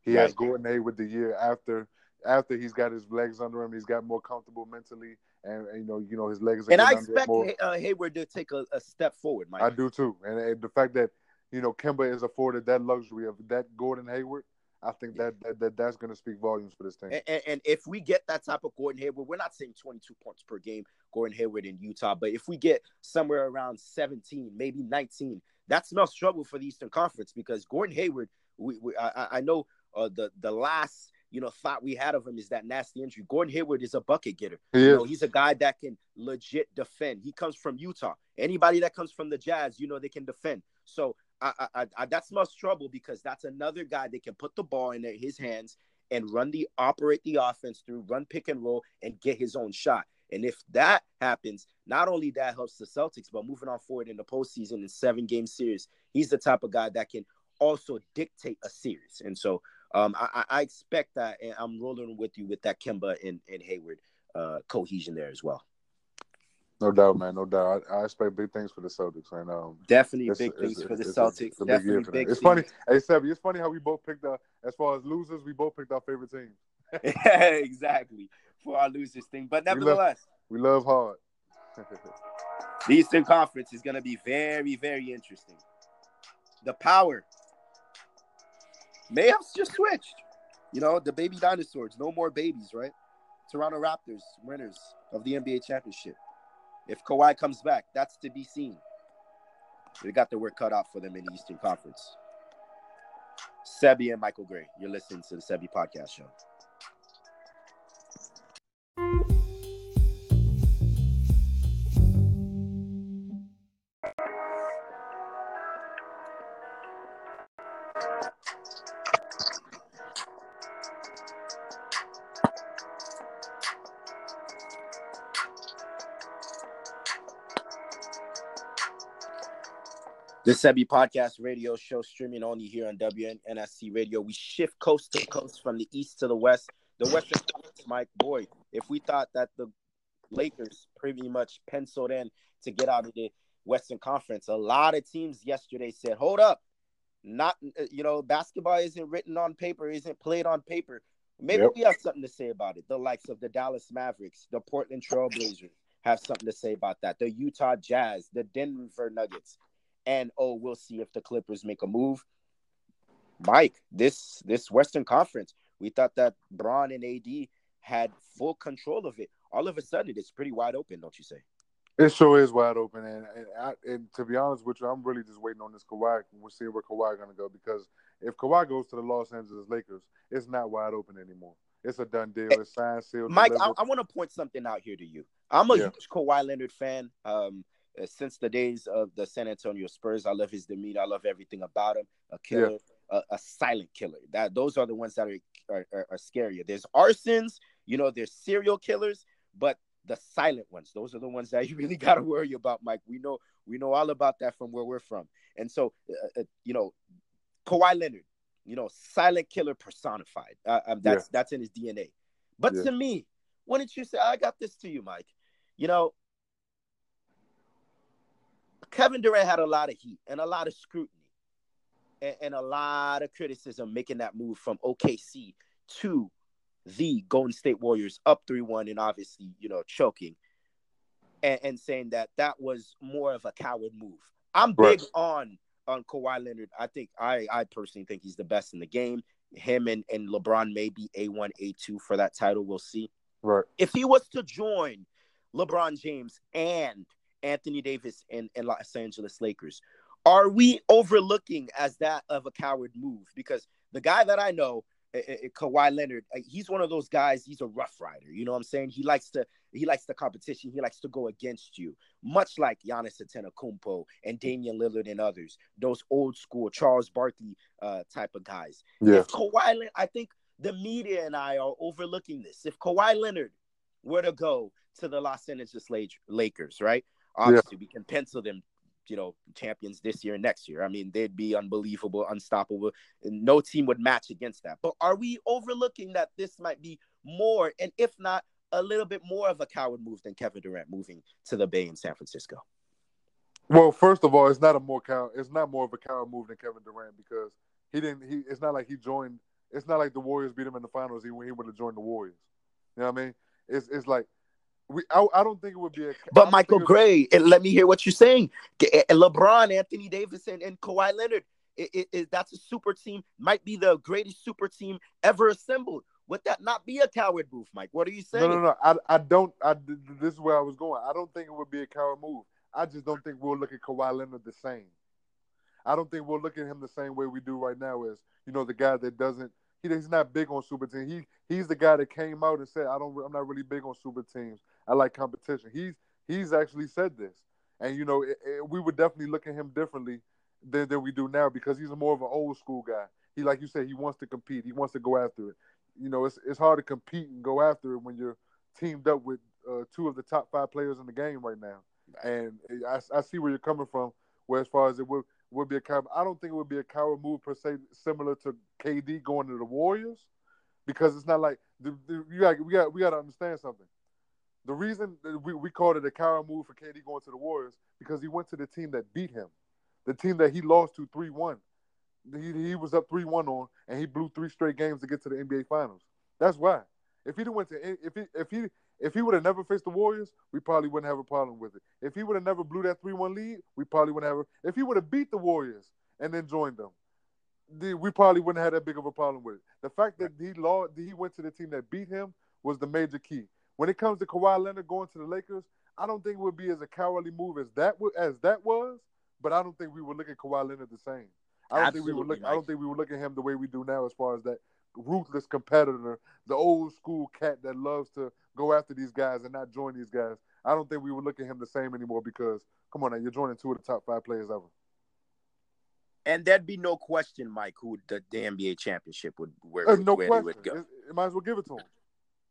He right. has Gordon Hayward the year after after he's got his legs under him, he's got more comfortable mentally, and, and you know, you know, his legs. and I expect uh, Hayward to take a, a, step forward. Mike. I do too, and, and, the fact that you know Kemba is afforded that luxury of that Gordon Hayward, I think that, that, that that's going to speak volumes for this team. And, and, if we get that type of Gordon Hayward, we're not saying 22 points per game, Gordon Hayward in Utah, but if we get somewhere around 17, maybe 19, that's smells trouble for the Eastern Conference because Gordon Hayward, we, we I, I know uh, the the last you know thought we had of him is that nasty injury. Gordon Hayward is a bucket getter. He you know, he's a guy that can legit defend. He comes from Utah. Anybody that comes from the Jazz, you know, they can defend. So I, I, I, that's much trouble because that's another guy that can put the ball in his hands and run the operate the offense through, run pick and roll, and get his own shot. And if that happens, not only that helps the Celtics, but moving on forward in the postseason in seven game series, he's the type of guy that can also dictate a series. And so um, I, I, expect that, and I'm rolling with you with that Kemba and, and Hayward uh, cohesion there as well. No doubt, man. No doubt. I, I, expect big things for the Celtics, and um, definitely big things for the Celtics. A, definitely big. big it's funny. Hey, Sebi, it's funny how we both picked the as far as losers, we both picked our favorite teams. exactly for lose this thing, but nevertheless, we love, we love hard. the Eastern Conference is going to be very, very interesting. The power may have just switched. You know, the baby dinosaurs, no more babies, right? Toronto Raptors, winners of the NBA championship. If Kawhi comes back, that's to be seen. They got their work cut out for them in the Eastern Conference. Sebi and Michael Gray, you're listening to the Sebi Podcast Show. The Sebi Podcast Radio Show streaming only here on WNSC Radio. We shift coast to coast from the east to the west. The Western Conference, Mike, boy, if we thought that the Lakers pretty much penciled in to get out of the Western Conference, a lot of teams yesterday said, "Hold up, not you know, basketball isn't written on paper, isn't played on paper. Maybe yep. we have something to say about it." The likes of the Dallas Mavericks, the Portland Trailblazers have something to say about that. The Utah Jazz, the Denver Nuggets and oh, we'll see if the Clippers make a move. Mike, this this Western Conference, we thought that Bron and AD had full control of it. All of a sudden, it's pretty wide open, don't you say? It sure is wide open, and and, I, and to be honest with you, I'm really just waiting on this Kawhi. We'll see where Kawhi going to go because if Kawhi goes to the Los Angeles Lakers, it's not wide open anymore. It's a done deal. It's signed, sealed. Mike, I, I want to point something out here to you. I'm a yeah. huge Kawhi Leonard fan. Um, since the days of the San Antonio Spurs. I love his demeanor. I love everything about him. A killer, yeah. a, a, silent killer. That those are the ones that are, are, are, are scarier. There's arsons, you know, there's serial killers, but the silent ones, those are the ones that you really got to worry about, Mike. We know we know all about that from where we're from. And so, uh, uh, you know, Kawhi Leonard, you know, silent killer personified. Uh, um, that's yeah. that's in his DNA. But yeah. to me, why didn't you say I got this to you, Mike? You know, Kevin Durant had a lot of heat and a lot of scrutiny and, and, a lot of criticism making that move from OKC to the Golden State Warriors up 3 1 and obviously, you know, choking and, and, saying that that was more of a coward move. I'm big right. on on Kawhi Leonard. I think I I personally think he's the best in the game. Him and, and LeBron may be A1, A2 for that title. We'll see. Right. If he was to join LeBron James and Anthony Davis and, and Los Angeles Lakers. Are we overlooking as that of a coward move? Because the guy that I know, Kawhi Leonard, uh, he's one of those guys. He's a rough rider. You know what I'm saying? He likes to he likes the competition. He likes to go against you, much like Giannis Antetokounmpo and Damian Lillard and others. Those old school Charles Barkley uh, type of guys. Yeah. If Kawhi, Leonard, I think the media and I are overlooking this. If Kawhi Leonard were to go to the Los Angeles Lakers, right? Obviously, yeah. we can pencil them, you know, champions this year and next year. I mean, they'd be unbelievable, unstoppable, and no team would match against that. But are we overlooking that this might be more, and if not, a little bit more of a coward move than Kevin Durant moving to the Bay in San Francisco? Well, first of all, it's not a more cow. It's not more of a coward move than Kevin Durant because he didn't. He. It's not like he joined it's not like the Warriors beat him in the finals. He he would have joined the Warriors. You know what I mean? It's it's like we. I, I don't think it would be a. But Michael Gray, and let me hear what you're saying. Eh, eh, LeBron, Anthony Davis, and, and Kawhi Leonard. It, it, it, that's a super team. Might be the greatest super team ever assembled. Would that not be a coward move, Mike? What are you saying? No, no, no. I, I don't. I this is where I was going. I don't think it would be a coward move. I just don't think we'll look at Kawhi Leonard the same. I don't think we'll look at him the same way we do right now as you know the guy that doesn't he, he's not big on super teams. He he's the guy that came out and said I don't I'm not really big on super teams. I like competition. He's he's actually said this, and you know it, it, we would definitely look at him differently than than we do now because he's more of an old school guy. He like you said he wants to compete. He wants to go after it. You know it's it's hard to compete and go after it when you're teamed up with uh, two of the top five players in the game right now. And I, I see where you're coming from. Where as far as it would would be a coward. I don't think it would be a coward move per se, similar to KD going to the Warriors, because it's not like the, the, you got we got we got to understand something. The reason we, we called it a coward move for KD going to the Warriors because he went to the team that beat him, the team that he lost to three one. He, he was up three one on, and he blew three straight games to get to the NBA Finals. That's why. If he'd went to if he if he if he would have never faced the Warriors, we probably wouldn't have a problem with it. If he would have never blew that three one lead, we probably wouldn't have. A, if he would have beat the Warriors and then joined them, we probably wouldn't have that big of a problem with it. The fact that he lost, he went to the team that beat him was the major key. When it comes to Kawhi Leonard going to the Lakers, I don't think it would be as a cowardly move as that as that was, but I don't think we would look at Kawhi Leonard the same. I don't Absolutely, think we would look. Mike. I don't think we would look at him the way we do now, as far as that ruthless competitor, the old school cat that loves to go after these guys and not join these guys. I don't think we would look at him the same anymore because come on now, you're joining two of the top five players ever. And there'd be no question, Mike, who the, the NBA championship would where, uh, no where question. would go. It, might as well give it to him.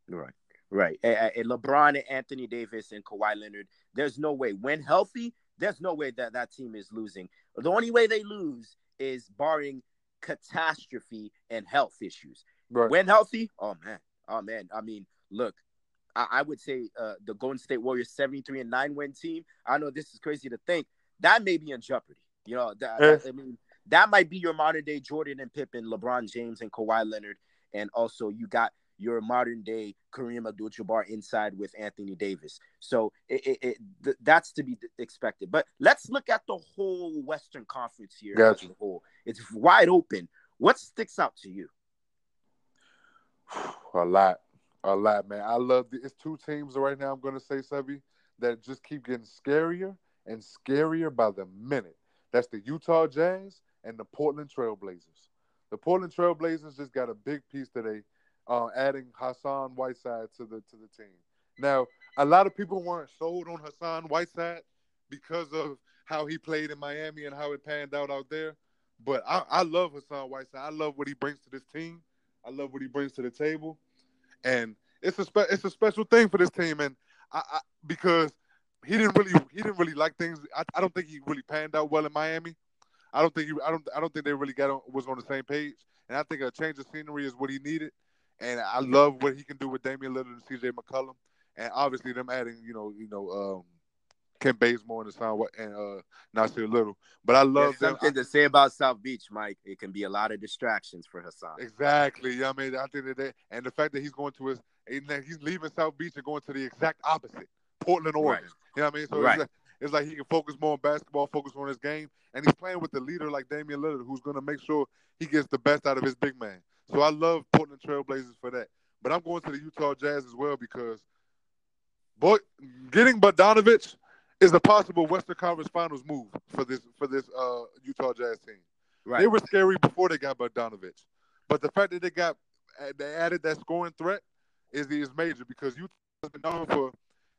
Right. Right. And LeBron and Anthony Davis and Kawhi Leonard, there's no way. When healthy, there's no way that that team is losing. The only way they lose is barring catastrophe and health issues. Right. When healthy, oh man, oh man. I mean, look, I, I would say uh, the Golden State Warriors 73 and 9 win team. I know this is crazy to think. That may be in jeopardy. You know, that, yeah. I mean, that might be your modern day Jordan and Pippen, LeBron James and Kawhi Leonard. And also, you got your modern day Kareem Abdul-Jabbar inside with Anthony Davis. So it, it, it th- that's to be expected. But let's look at the whole Western Conference here gotcha. as a whole. It's wide open. What sticks out to you? A lot a lot, man. I love the, it's two teams right now. I'm going to say, Sebi, that just keep getting scarier and scarier by the minute. That's the Utah Jazz and the Portland Trailblazers. The Portland Trailblazers just got a big piece today, uh, adding Hassan Whiteside to the to the team. Now, a lot of people weren't sold on Hassan Whiteside because of how he played in Miami and how it panned out out there. But I, I love Hassan Whiteside. I love what he brings to this team. I love what he brings to the table and it's a spe- it's a special thing for this team, and I, I, because he didn't really he didn't really like things. I, I don't think he really panned out well in Miami. I don't think he, I don't I don't think they really got on, was on the same page, and I think a change of scenery is what he needed. And I love what he can do with Damian Lillard and C.J. McCollum, and obviously them adding you know you know um, Kent Bazemore and Sound and uh Nassir Little. But I love There's something to say about South Beach, Mike. It can be a lot of distractions for Hassan. Exactly. Yeah, I mean, I think that they, and the fact that he's going to his he's leaving South Beach and going to the exact opposite, Portland, Oregon. Right. You know what I mean? So right. it's, like, it's like he can focus more on basketball, focus on his game, and he's playing with a leader like Damian Lillard, who's going to make sure he gets the best out of his big man. So I love Portland Trailblazers for that. But I'm going to the Utah Jazz as well because, boy, getting Bogdanovich is a possible Western Conference Finals move for this for this uh, Utah Jazz team. Right. They were scary before they got Bogdanovich, but the fact that they got they added that scoring threat is is major because Utah has been known for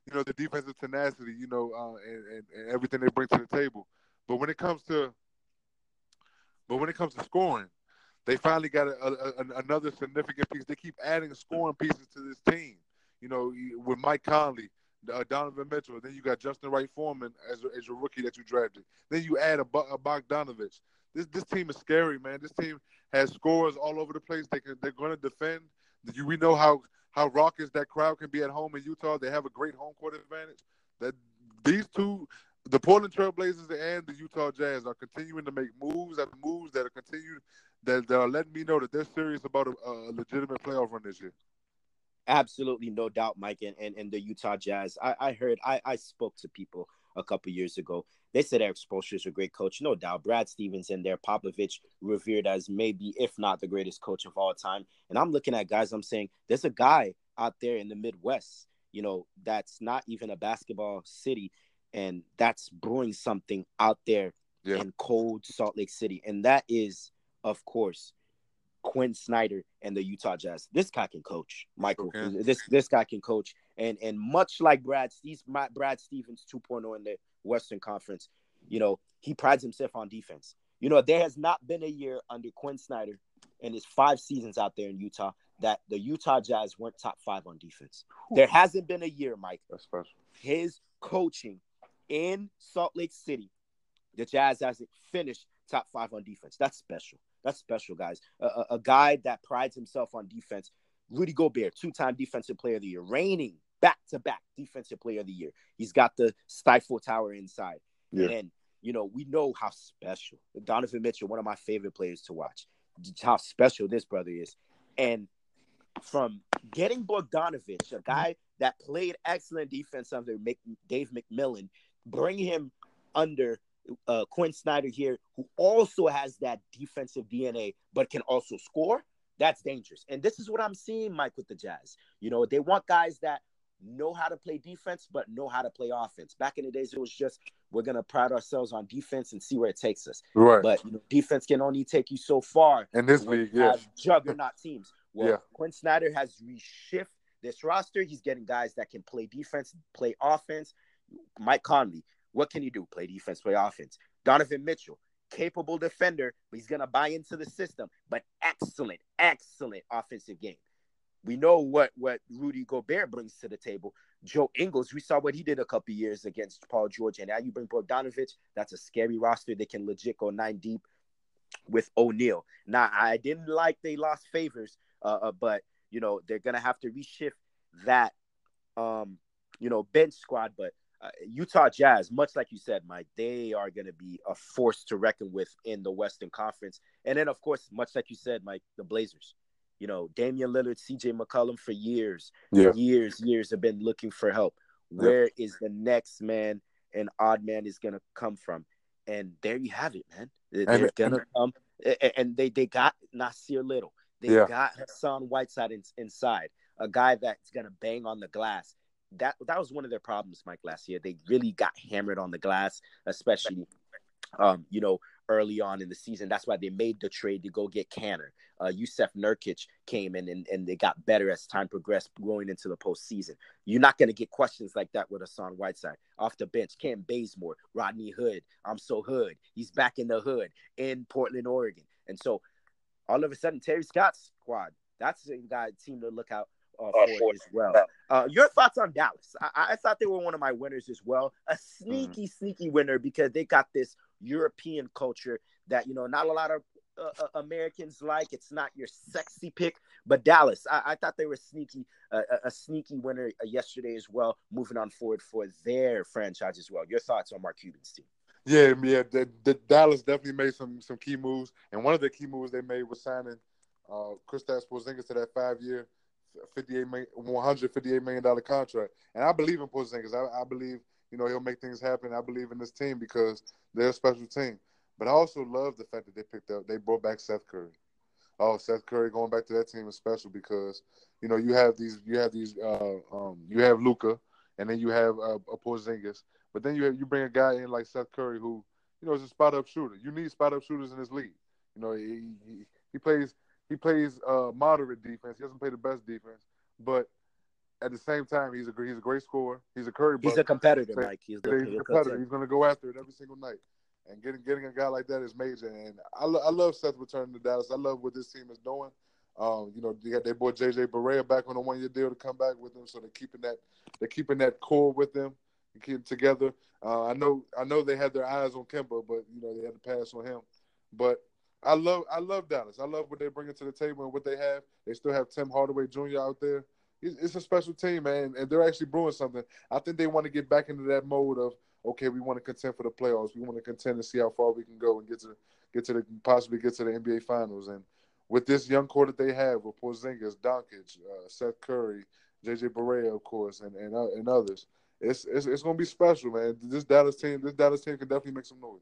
you know the defensive tenacity, you know, uh, and, and, and everything they bring to the table. But when it comes to but when it comes to scoring, they finally got a, a, another significant piece. They keep adding scoring pieces to this team. You know, with Mike Conley, uh, Donovan Mitchell. Then you got Justin Wright Foreman as, as your rookie that you drafted. Then you add a, a Bogdanovich. This this team is scary, man. This team has scores all over the place. They can they're going to defend. You, we know how how raucous that crowd can be at home in Utah. They have a great home court advantage. That these two the Portland Trailblazers and the Utah Jazz are continuing to make moves after moves that are continued that, that are letting me know that they're serious about a, a legitimate playoff run this year. Absolutely, no doubt, Mike, and, and, and the Utah Jazz. I, I heard, I, I spoke to people a couple years ago. They said Erik Spoelstra is a great coach, no doubt. Brad Stevens and there, Popovich revered as maybe, if not the greatest coach of all time. And I'm looking at guys, I'm saying there's a guy out there in the Midwest, you know, that's not even a basketball city, and that's brewing something out there yeah. in cold Salt Lake City. And that is, of course, Quin Snyder and the Utah Jazz. This guy can coach, Michael. Okay. This this guy can coach, and and much like Brad, he's Brad Stevens 2.0 in the Western Conference. You know, he prides himself on defense. You know, there has not been a year under Quin Snyder and his five seasons out there in Utah that the Utah Jazz weren't top five on defense. There hasn't been a year, Mike. That's special. His coaching in Salt Lake City, the Jazz hasn't finished top five on defense. That's special. That's special, guys. A, a, guy that prides himself on defense. Rudy Gobert, two-time Defensive Player of the Year, reigning back-to-back Defensive Player of the Year. He's got the Stifle Tower inside, yeah. and you know we know how special Donovan Mitchell, one of my favorite players to watch. How special this brother is, and from getting Bogdanovich, a guy that played excellent defense under Nate McMillan, bring him under uh, Quin Snyder here, who also has that defensive DNA, but can also score. That's dangerous. And this is what I'm seeing, Mike, with the Jazz. You know, they want guys that know how to play defense, but know how to play offense. Back in the days, it was just we're gonna pride ourselves on defense and see where it takes us. Right. But you know, defense can only take you so far. In this league, yeah. Juggernaut teams. Well, yeah. Quin Snyder has reshift this roster. He's getting guys that can play defense, play offense. Mike Conley, what can you do? Play defense, play offense. Donovan Mitchell, capable defender, but he's going to buy into the system. But excellent, excellent offensive game. We know what what Rudy Gobert brings to the table. Joe Ingles, we saw what he did a couple years against Paul George, and now you bring Bogdanovich. That's a scary roster. They can legit go nine deep with O'Neal. Now, I didn't like they lost favors, uh, uh, but you know they're gonna have to reshift that, um, you know, bench squad. But Uh, Utah Jazz, much like you said, Mike, they are going to be a force to reckon with in the Western Conference. And then, of course, much like you said, Mike, the Blazers. You know, Damian Lillard, CJ McCollum for years, yeah. years, years have been looking for help. Where yeah. is the next man and odd man is going to come from? And there you have it, man. They're going to come. And they, they got Nassir Little. They yeah. got Hassan Whiteside in, inside, a guy that's going to bang on the glass that that was one of their problems, Mike, last year. They really got hammered on the glass, especially um, you know, early on in the season. That's why they made the trade to go get Kanter. Uh, Jusuf Nurkic came in and, and they got better as time progressed going into the postseason. You're not going to get questions like that with Hassan Whiteside. Off the bench, Cam Bazemore, Rodney Hood. I'm so hood. He's back in the hood in Portland, Oregon. And so all of a sudden, Terry Stotts' squad, that's a guy team to look out uh, for as well. Uh, your thoughts on Dallas? I-, I thought they were one of my winners as well. A sneaky, mm-hmm. sneaky winner because they got this European culture that you know not a lot of uh, uh Americans like. It's not your sexy pick, but Dallas, I, I thought they were sneaky, uh, a, sneaky winner uh, yesterday as well. Moving on forward for their franchise as well. Your thoughts on Mark Cuban's team? Yeah, yeah. The, the Dallas definitely made some some key moves, and one of the key moves they made was signing uh, Kristaps Porzingis to that five year, 58 million, 158 million dollar contract. And I believe in Porzingis. I, I believe you know he'll make things happen. I believe in this team because they're a special team. But I also love the fact that they picked up, they brought back Seth Curry. Oh, Seth Curry going back to that team is special because you know you have these, you have these, uh, um, you have Luka, and then you have uh, a Porzingis. But then you have, you bring a guy in like Seth Curry who you know is a spot up shooter. You need spot up shooters in this league. You know he, he, he plays he plays uh, moderate defense. He doesn't play the best defense, but at the same time, he's a he's a great scorer. He's a Curry. He's a competitor, Mike. He's, he's a competitor. He's going to go after it every single night. And getting getting a guy like that is major. And I, lo- I love Seth returning to Dallas. I love what this team is doing. Um, you know, they got their boy JJ Barea back on a one year deal to come back with them, so they're keeping that they're keeping that core with them, keep together. Uh, I know I know they had their eyes on Kemba, but you know they had to pass on him. But I love I love Dallas. I love what they bring to the table and what they have. They still have Tim Hardaway Jr. out there. It's, it's a special team, man, and they're actually brewing something. I think they want to get back into that mode of okay, we want to contend for the playoffs. We want to contend and see how far we can go and get to get to the possibly get to the NBA Finals. And with this young core that they have with Porzingis, Doncic, uh, Seth Curry, JJ Barea, of course, and and, uh, and others, it's, it's it's gonna be special, man. This Dallas team, this Dallas team can definitely make some noise.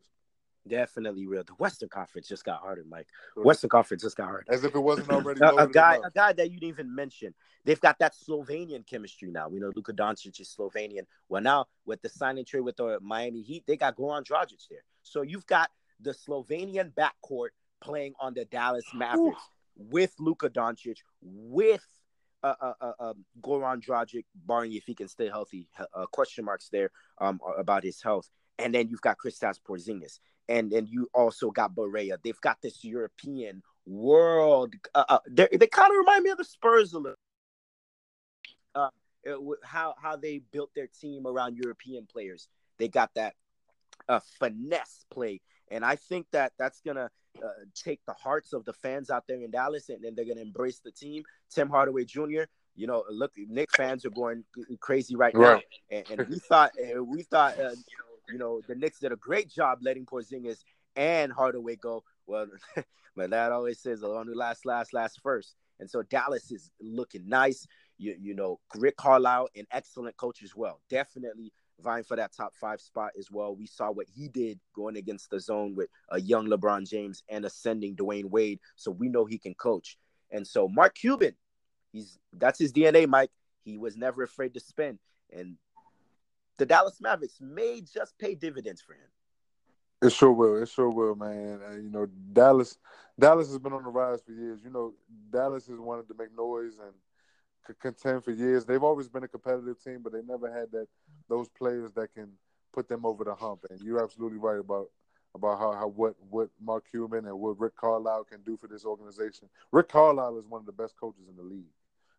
Definitely real. The Western Conference just got harder, Mike. Western Conference just got harder. As if it wasn't already. a, a guy, enough. a guy that you didn't even mention. They've got that Slovenian chemistry now. We know Luka Doncic is Slovenian. Well, now with the signing trade with the Miami Heat, they got Goran Dragic there. So you've got the Slovenian backcourt playing on the Dallas Mavericks Ooh. with Luka Doncic, with uh, uh, uh, um, Goran Dragic, barring if he can stay healthy. Uh, question marks there um, about his health. And then you've got Kristaps Porzingis and then you also got Barea. They've got this European world. Uh, uh, they kind of remind me of the Spurs a little. Uh, it, how how they built their team around European players. They got that uh, finesse play, and I think that that's gonna uh, take the hearts of the fans out there in Dallas, and then they're gonna embrace the team. Tim Hardaway Jr. You know, look, Knick fans are going crazy right, right. now, and, and, we thought we thought uh, you know you know, the Knicks did a great job letting Porzingis and Hardaway go. Well, my dad always says the one who last, last, last first. And so Dallas is looking nice. You, you know, Rick Carlisle, an excellent coach as well. Definitely vying for that top five spot as well. We saw what he did going against the zone with a young LeBron James and ascending Dwyane Wade. So we know he can coach. And so Mark Cuban, he's that's his DNA, Mike. He was never afraid to spend. And the Dallas Mavericks may just pay dividends for him. It sure will. It sure will, man. Uh, you know, Dallas. Dallas has been on the rise for years. You know, Dallas has wanted to make noise and contend for years. They've always been a competitive team, but they never had that those players that can put them over the hump. And you're absolutely right about about how, how what what Mark Cuban and what Rick Carlisle can do for this organization. Rick Carlisle is one of the best coaches in the league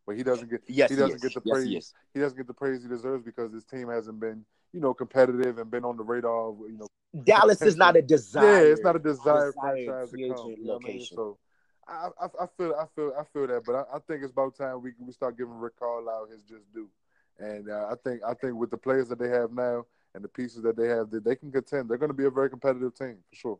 but he doesn't get yes, he doesn't he get the praise yes, he, he, doesn't get the praise he deserves because his team hasn't been you know competitive and been on the radar of you know Dallas is not a desire yeah it's not a desired franchise to come, you know I mean? so I, I, I feel I feel I feel that but I, I, think it's about time we we start giving Rick Carlisle his just due. And uh, I think I think with the players that they have now and the pieces that they have that they can contend. They're going to be a very competitive team for sure.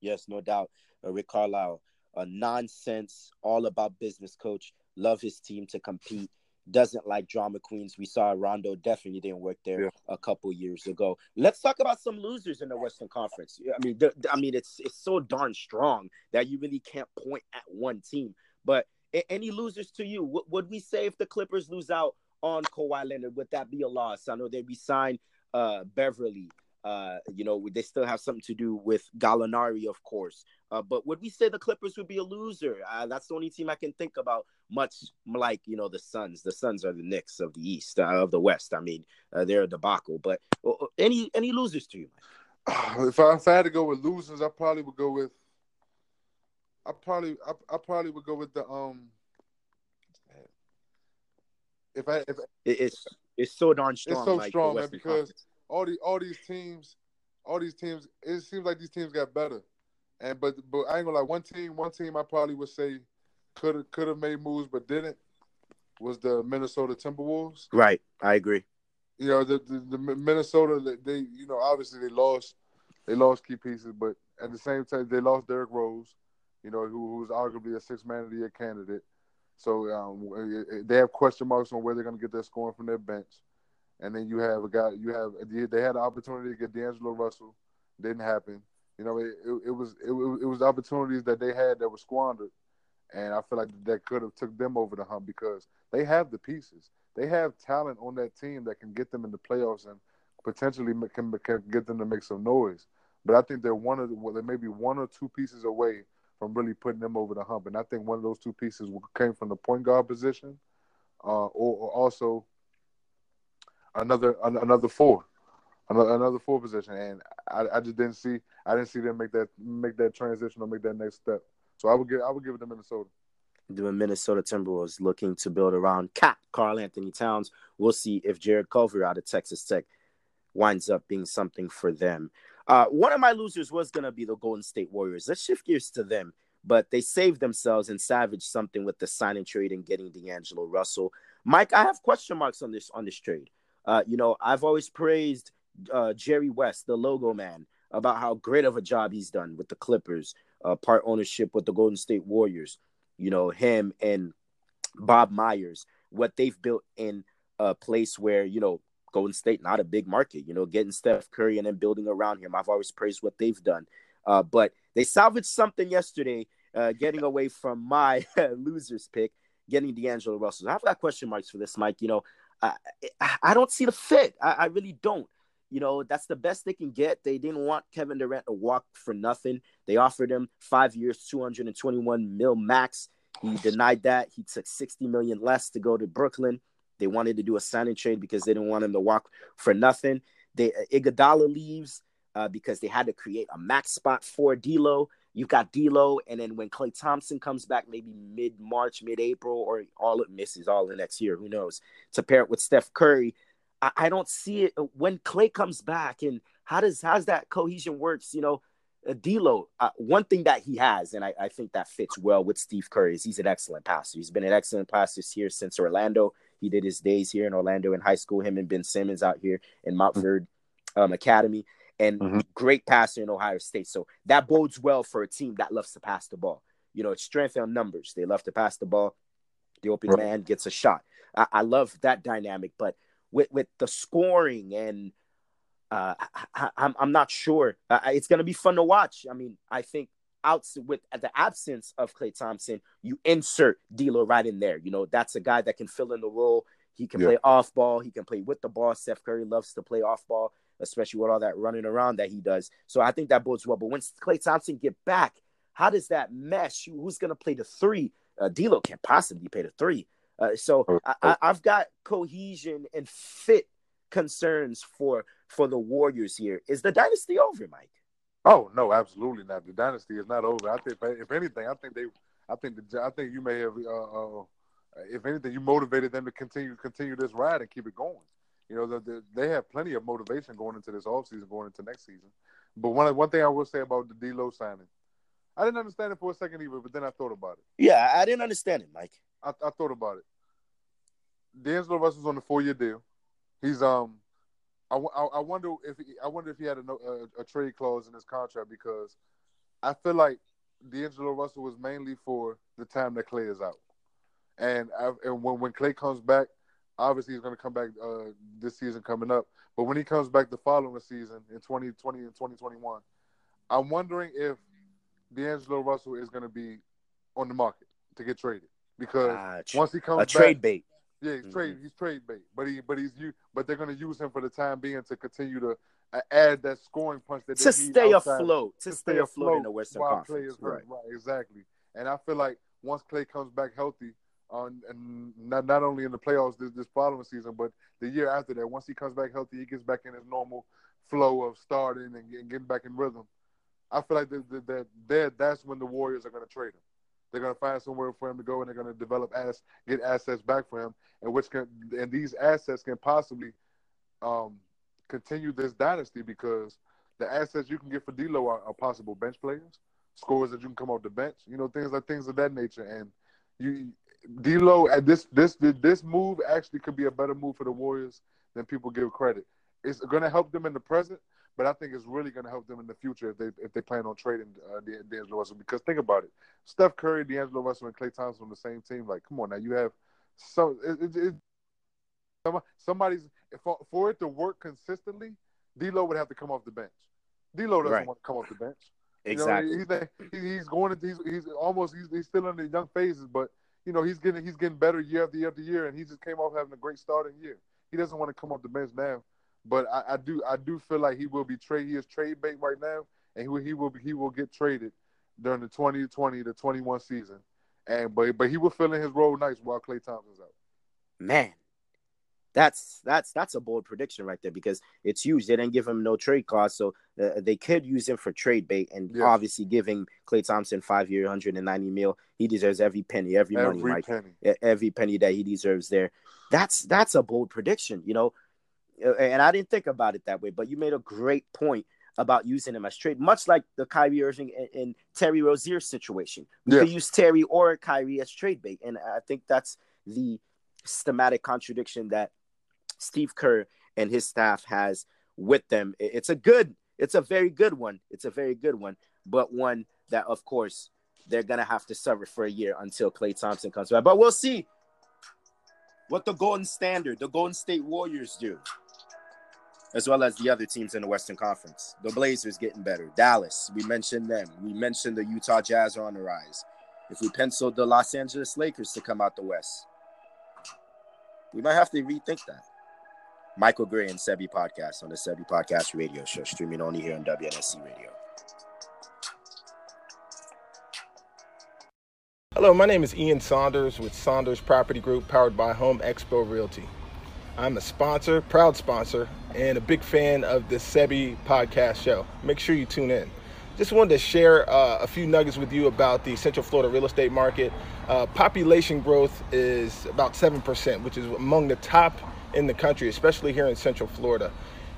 Yes no doubt. Uh, Rick Carlisle a nonsense all about business coach love his team to compete. Doesn't like drama queens. We saw Rondo definitely didn't work there yeah. a couple years ago. Let's talk about some losers in the Western Conference. I mean, I mean, it's it's so darn strong that you really can't point at one team. But any losers to you? What would we say if the Clippers lose out on Kawhi Leonard? Would that be a loss? I know they resigned uh, Beverley. Uh, you know, they still have something to do with Gallinari, of course. Uh, but would we say the Clippers would be a loser? Uh, that's the only team I can think about. Much like you know the Suns. The Suns are the Knicks of the East, uh, of the West. I mean, uh, they're a debacle. But any any losers to you? If I, if I had to go with losers, I probably would go with. I probably I, I probably would go with the um. If I if it's it's so darn strong. It's so like strong, man, because. Conference all the all these teams, all these teams, it seems like these teams got better. And but but I ain't gonna lie, one team, one team I probably would say could have could have made moves but didn't was the Minnesota Timberwolves. Right, I agree. You know the the, the Minnesota they you know obviously they lost they lost key pieces, but at the same time they lost Derrick Rose, you know who, who was arguably a six man of the year candidate. So um, they have question marks on where they're going to get their scoring from their bench and then you have a guy. You have they had the opportunity to get D'Angelo Russell, didn't happen. You know, it, it, it was it, it was opportunities that they had that were squandered, and I feel like that could have took them over the hump because they have the pieces. They have talent on that team that can get them in the playoffs and potentially can, can get them to make some noise. But I think they're one of the, well, they may be one or two pieces away from really putting them over the hump. And I think one of those two pieces came from the point guard position, uh, or, or also another another four, another, another four position, and I, I just didn't see I didn't see them make that make that transition or make that next step. So I would give I would give it to Minnesota. The Minnesota Timberwolves looking to build around KAT Karl-Anthony Towns. We'll see if Jarrett Culver out of Texas Tech winds up being something for them. Uh, one of my losers was going to be the Golden State Warriors. Let's shift gears to them. But they saved themselves and savaged something with the signing trade and getting D'Angelo Russell. Mike, I have question marks on this on this trade. Uh, you know, I've always praised uh, Jerry West, the logo man, about how great of a job he's done with the Clippers, uh, part ownership with the Golden State Warriors. You know, him and Bob Myers, what they've built in a place where, you know, Golden State, not a big market, you know, getting Steph Curry and then building around him. I've always praised what they've done. Uh, but they salvaged something yesterday, uh, getting away from my losers pick, getting D'Angelo Russell. I've got question marks for this, Mike. You know, I, I don't see the fit. I, I really don't. You know, that's the best they can get. They didn't want Kevin Durant to walk for nothing. They offered him five years, 221 mil max. He denied that. He took 60 million less to go to Brooklyn. They wanted to do a signing trade because they didn't want him to walk for nothing. They Iguodala leaves uh, because they had to create a max spot for D'Lo. You've got D'Lo, and then when Klay Thompson comes back, maybe mid March, mid April, or all it misses all the next year, who knows? To pair it with Steph Curry, I, I don't see it when Clay comes back. And how does how's that cohesion works? You know, uh, D'Lo, uh, one thing that he has, and I, I, think that fits well with Steve Curry, is he's an excellent passer. He's been an excellent passer here since Orlando. He did his days here in Orlando in high school. Him and Ben Simmons out here in Montverde um, Academy, and mm-hmm. great passer in Ohio State. So that bodes well for a team that loves to pass the ball. You know, it's strength on numbers. They love to pass the ball. The open right. man gets a shot. I, I love that dynamic, but with with the scoring and uh, I, am I'm, I'm not sure. Uh, it's going to be fun to watch. I mean, I think out with the absence of Klay Thompson, you insert D'Lo right in there. You know, that's a guy that can fill in the role. He can yeah. play off ball. He can play with the ball. Steph Curry loves to play off ball, especially with all that running around that he does. So I think that bodes well. But when Klay Thompson get back, how does that mesh? Who's going to play the three? Uh, D'Lo can't possibly play the three. Uh, so I, have got cohesion and fit concerns for for the Warriors here. Is the dynasty over, Mike? Oh no, absolutely not. The dynasty is not over. I think, if anything, I think they, I think the, I think you may have, uh, uh, if anything, you motivated them to continue continue this ride and keep it going. You know, the, the, they have plenty of motivation going into this offseason, going into next season. But one one thing I will say about the D'Lo signing, I didn't understand it for a second either, but then I thought about it. Yeah, I didn't understand it, Mike. I, I thought about it. D'Angelo Russell's on a four year deal. He's um I, I, wonder if he, I wonder if he had a, a, a, trade clause in his contract because I feel like D'Angelo Russell was mainly for the time that Klay is out, and I, and when when Klay comes back, obviously he's going to come back uh, this season coming up. But when he comes back the following season in 2020 and 2021, I'm wondering if D'Angelo Russell is going to be on the market to get traded because uh, once he comes a back, trade bait. Yeah, he's mm-hmm. trade. He's trade bait, but he but he's you. But they're going to use him for the time being to continue to uh, add that scoring punch that to stay afloat, to, to stay afloat in the Western Conference. Right. right, exactly. And I feel like once Klay comes back healthy, on and not not only in the playoffs this, this following season, but the year after that, once he comes back healthy, he gets back in his normal flow of starting and, getting back in rhythm. I feel like that that that's when the Warriors are going to trade him. They're going to find somewhere for him to go, and they're going to develop ass, get assets back for him, and which can and these assets can possibly um, continue this dynasty because the assets you can get for D'Lo are, are possible bench players, scores that you can come off the bench, you know, things like things of that nature. And you, D'Lo, at this this this move actually could be a better move for the Warriors than people give credit. It's going to help them in the present, but I think it's really going to help them in the future if they if they plan on trading uh, D'Angelo Russell. Because think about it, Steph Curry, D'Angelo Russell, and Klay Thompson on the same team. Like, come on now, you have so it, it, it, somebody's for, for it to work consistently. D'Lo would have to come off the bench. D'Lo doesn't right. want to come off the bench. Exactly. You know, he's, he's going into he's, he's almost he's, he's still in the young phases, but you know he's getting he's getting better year after year after year, and he just came off having a great starting year. He doesn't want to come off the bench now. But I, I, do I do feel like he will be trade. He is trade bait right now, and he will, he will he will get traded during the 2020 to 21 season. And but but he will fill in his role nice while Klay Thompson's out. Man, that's that's that's a bold prediction right there because it's huge. They didn't give him no trade cost, so uh, they could use him for trade bait, and yes. obviously giving Klay Thompson five year, 190 mil. He deserves every penny, every, every money, Mike, penny. every penny that he deserves there. That's that's a bold prediction, you know. And I didn't think about it that way, but you made a great point about using him as trade, much like the Kyrie Irving and, and Terry Rozier situation. We could use Terry or Kyrie as trade bait, and I think that's the systematic contradiction that Steve Kerr and his staff has with them. It's a good, it's a very good one. It's a very good one, but one that, of course, they're gonna have to suffer for a year until Klay Thompson comes back. But we'll see what the Golden Standard, the Golden State Warriors do, as well as the other teams in the Western Conference. The Blazers getting better. Dallas, we mentioned them. We mentioned the Utah Jazz are on the rise. If we penciled the Los Angeles Lakers to come out the West, we might have to rethink that. Michael Gray and Sebi Podcast on the Sebi Podcast radio show, streaming only here on WNSC Radio. Hello, my name is Ian Saunders with Saunders Property Group, powered by Home Expo Realty. I'm a sponsor, proud sponsor, and a big fan of the Sebi Podcast show. Make sure you tune in. Just wanted to share uh, a few nuggets with you about the Central Florida real estate market. Uh, population growth is about 7%, which is among the top in the country, especially here in Central Florida.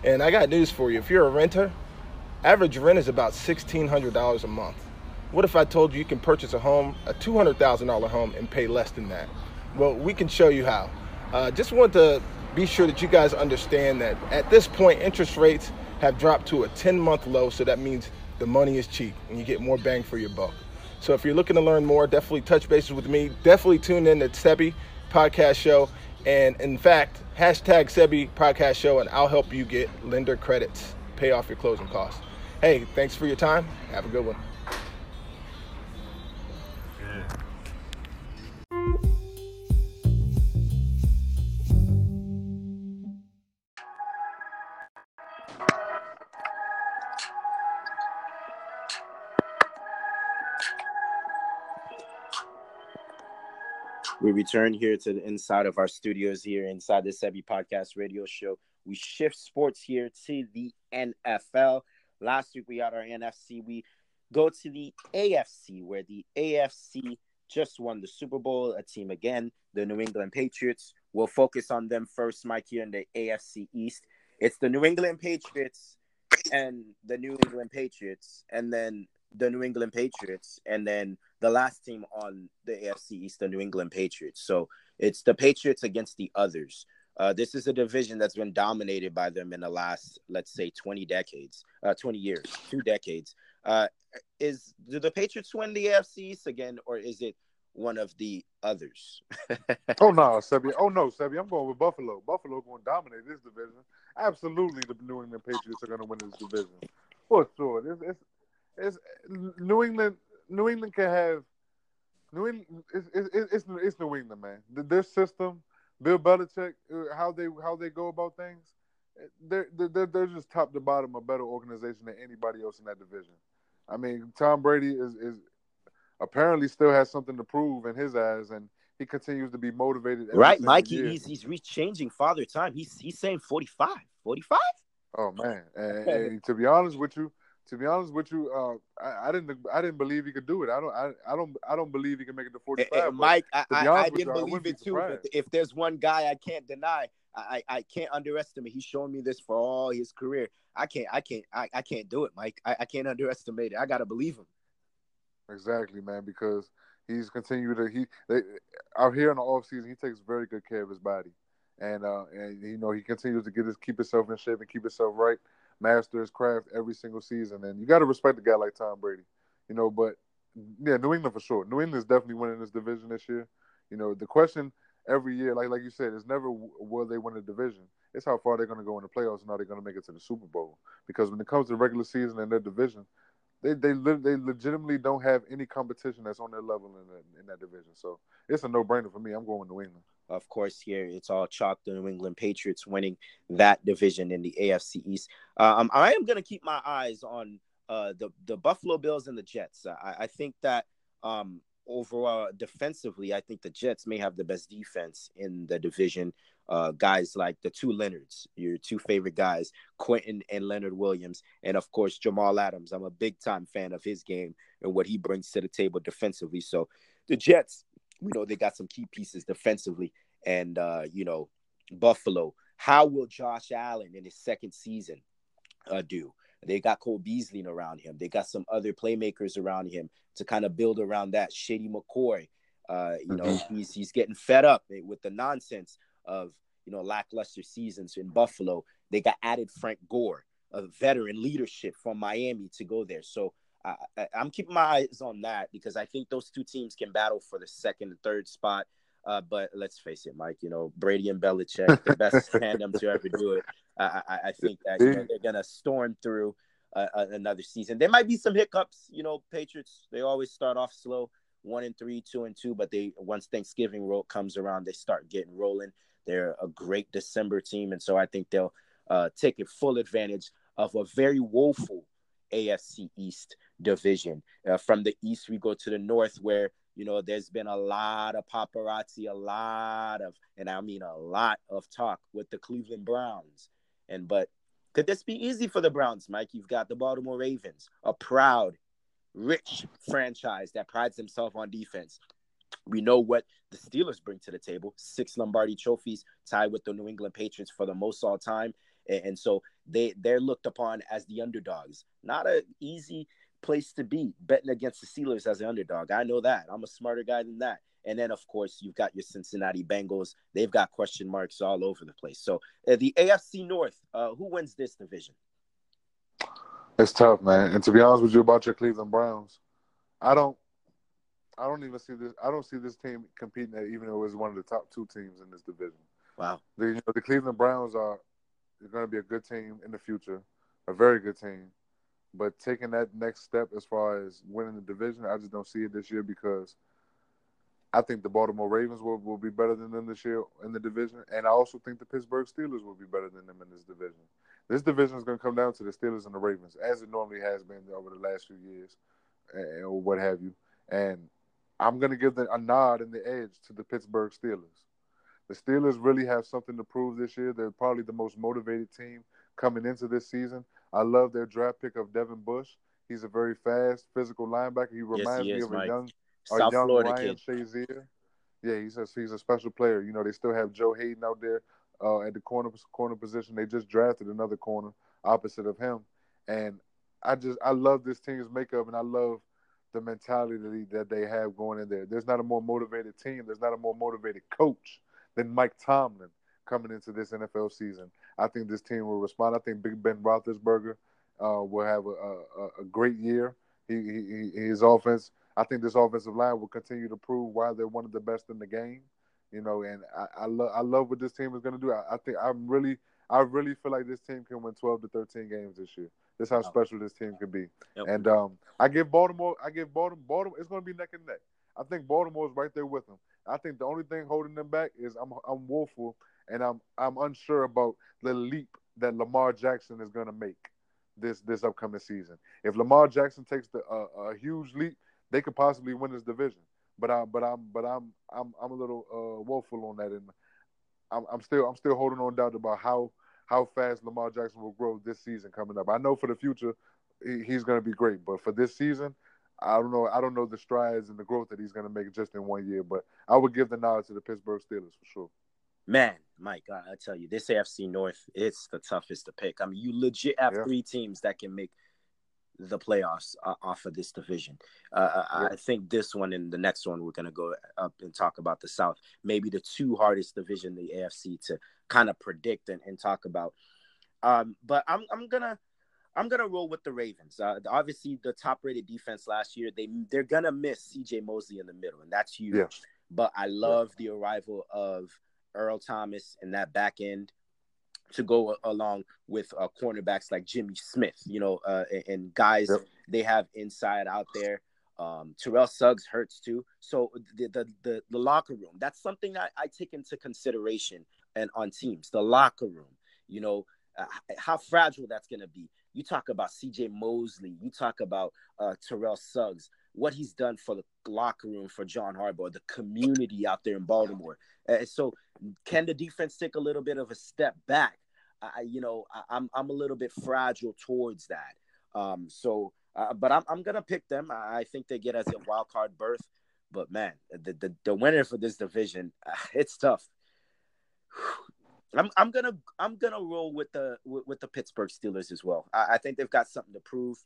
And I got news for you. If you're a renter, average rent is about $1,600 a month. What if I told you you can purchase a home, a $200,000 home, and pay less than that? Well, we can show you how. Uh, just want to be sure that you guys understand that at this point, interest rates have dropped to a 10 month low, so that means the money is cheap and you get more bang for your buck. So if you're looking to learn more, definitely touch bases with me. Definitely tune in to Sebi podcast show. And in fact, hashtag Sebi podcast show, and I'll help you get lender credits, pay off your closing costs. Hey, thanks for your time. Have a good one. We return here to the inside of our studios here inside the Sebi Podcast Radio Show. We shift sports here to the NFL. Last week we had our NFC. We go to the AFC, where the AFC just won the Super Bowl. A team again, the New England Patriots. We'll focus on them first, Mike, here in the AFC East. It's the New England Patriots and the New England Patriots, and then the New England Patriots, and then the last team on the AFC East, the New England Patriots. So it's the Patriots against the others. Uh, this is a division that's been dominated by them in the last, let's say, 20 decades, uh, 20 years, two decades. Uh, is do the Patriots win the AFC East again, or is it one of the others? oh no, Sebi. Oh no, Sebi. I'm going with Buffalo. Buffalo going to dominate this division. Absolutely, the New England Patriots are going to win this division for sure. It's, it's, it's New England New England can have New England. It's it's, it's, it's New England, man. Their system, Bill Belichick, uh, how they how they go about things, they're they're they're just top to bottom a better organization than anybody else in that division. I mean, Tom Brady is is apparently still has something to prove in his eyes, and he continues to be motivated. Right, Mike. He's he's changing father time. He's he's saying 45. 45? Oh man, and, and to be honest with you, to be honest with you, uh, I, I, didn't I didn't believe he could do it. I don't I, I don't I don't believe he can make it to 45. Mike, I, I, didn't you, believe it too. But if there's one guy I can't deny, I, I can't underestimate. He's shown me this for all his career. I can't I can't I, I can't do it, Mike. I, I can't underestimate it. I gotta believe him. Exactly, man, because he's continued to he they, out here in the off season, he takes very good care of his body. And uh and you know, he continues to get his keep himself in shape and keep himself right master his craft every single season. And you got to respect a guy like Tom Brady, you know. But yeah, New England for sure. New England's definitely winning this division this year. You know, the question every year, like like you said, is never will they win the division. It's how far they're going to go in the playoffs and how they're going to make it to the Super Bowl. Because when it comes to regular season and their division, they they they legitimately don't have any competition that's on their level in that, in that division. So it's a no brainer for me. I'm going New England. Of course, here it's all chalk the New England Patriots winning that division in the AFC East. Um, I am going to keep my eyes on uh, the the Buffalo Bills and the Jets. I, I think that um, overall defensively, I think the Jets may have the best defense in the division. Uh, guys like the two Leonards, your two favorite guys, Quinnen and Leonard Williams, and of course Jamal Adams. I'm a big time fan of his game and what he brings to the table defensively. So the Jets we know they got some key pieces defensively, and uh, you know, Buffalo. How will Josh Allen in his second season uh, do? They got Cole Beasley around him. They got some other playmakers around him to kind of build around that. Shady McCoy, uh, you know, mm-hmm. he's he's getting fed up with the nonsense of you know lackluster seasons in Buffalo, they got added Frank Gore, a veteran leadership from Miami, to go there. So I, am keeping my eyes on that because I think those two teams can battle for the second and third spot. Uh, but let's face it, Mike. You know Brady and Belichick, the best tandem to ever do it. I, I, I think that you know, they're gonna storm through uh, another season. There might be some hiccups. You know, Patriots they always start off slow, one and three, two and two, but they once Thanksgiving roll comes around, they start getting rolling. They're a great December team, and so I think they'll uh, take a full advantage of a very woeful AFC East division. Uh, from the East, we go to the North, where you know there's been a lot of paparazzi, a lot of, and I mean a lot of talk with the Cleveland Browns. And but could this be easy for the Browns, Mike? You've got the Baltimore Ravens, a proud, rich franchise that prides himself on defense. We know what the Steelers bring to the table six Lombardi trophies, tied with the New England Patriots for the most all time. And so they, they're looked upon as the underdogs. Not an easy place to be betting against the Steelers as an underdog. I know that. I'm a smarter guy than that. And then, of course, you've got your Cincinnati Bengals. They've got question marks all over the place. So, uh, the AFC North, uh, who wins this division? It's tough, man. And to be honest with you about your Cleveland Browns, I don't, I don't even see this. I don't see this team competing at even though it was one of the top two teams in this division. Wow. The, you know, the Cleveland Browns are going to be a good team in the future, a very good team. But taking that next step as far as winning the division, I just don't see it this year because I think the Baltimore Ravens will, will be better than them this year in the division. And I also think the Pittsburgh Steelers will be better than them in this division. This division is going to come down to the Steelers and the Ravens, as it normally has been over the last few years, eh, eh, or what have you. And I'm going to give the, a nod and the edge to the Pittsburgh Steelers. The Steelers really have something to prove this year. They're probably the most motivated team coming into this season. I love their draft pick of Devin Bush. He's a very fast, physical linebacker. He reminds yes, he is, me of Mike. a young South young Florida Ryan kid. Shazier. Yeah, he's a, he's a special player. You know, they still have Joe Haden out there uh, at the corner corner position. They just drafted another corner opposite of him, and I just I love this team's makeup, and I love the mentality that they have going in there. There's not a more motivated team. There's not a more motivated coach than Mike Tomlin coming into this NFL season. I think this team will respond. I think Big Ben Roethlisberger uh, will have a, a, a great year. He, he, his offense I think this offensive line will continue to prove why they're one of the best in the game. You know, and I, I love I love what this team is going to do. I, I, think I'm really I really feel like this team can win 12 to 13 games this year. This how special this team can be. Yep. And um, I give Baltimore I give Baltimore Baltimore it's going to be neck and neck. I think Baltimore's right there with them. I think the only thing holding them back is I'm I'm woeful and I'm I'm unsure about the leap that Lamar Jackson is going to make this this upcoming season. If Lamar Jackson takes the uh, a huge leap, they could possibly win this division. But I, but I'm, but I'm, I'm, I'm a little uh, woeful on that, and I'm, I'm still, I'm still holding on doubt about how how fast Lamar Jackson will grow this season coming up. I know for the future, he, he's going to be great, but for this season, I don't know. I don't know the strides and the growth that he's going to make just in one year. But I would give the nod to the Pittsburgh Steelers for sure. Man, Mike, I, I tell you, this AFC North, it's the toughest to pick. I mean, you legit have yeah. three teams that can make the playoffs uh, off of this division. Uh, yeah. I think this one and the next one we're going to go up and talk about the South. Maybe the two hardest division the AFC to kind of predict and, and talk about. Um, but I'm I'm gonna I'm gonna roll with the Ravens. Uh, obviously, the top rated defense last year they they're gonna miss C.J. Mosley in the middle, and that's huge. Yeah. But I love the arrival of Earl Thomas and that back end to go along with uh, cornerbacks like Jimmy Smith, you know, uh, and, and, guys yep. they have inside out there. Um, Terrell Suggs hurts too. So the, the, the the locker room that's something that I take into consideration and on teams the locker room. You know uh, how fragile that's going to be. You talk about C.J. Mosley. You talk about uh, Terrell Suggs. What he's done for the locker room for John Harbaugh, the community out there in Baltimore. Uh, so can the defense take a little bit of a step back? I, you know, I, am I'm, I'm a little bit fragile towards that. Um, so, uh, but I'm I'm gonna pick them. I think they get as a wild card berth. But man, the the, the winner for this division, uh, it's tough. I'm I'm gonna I'm gonna roll with the with, with the Pittsburgh Steelers as well. I, I think they've got something to prove.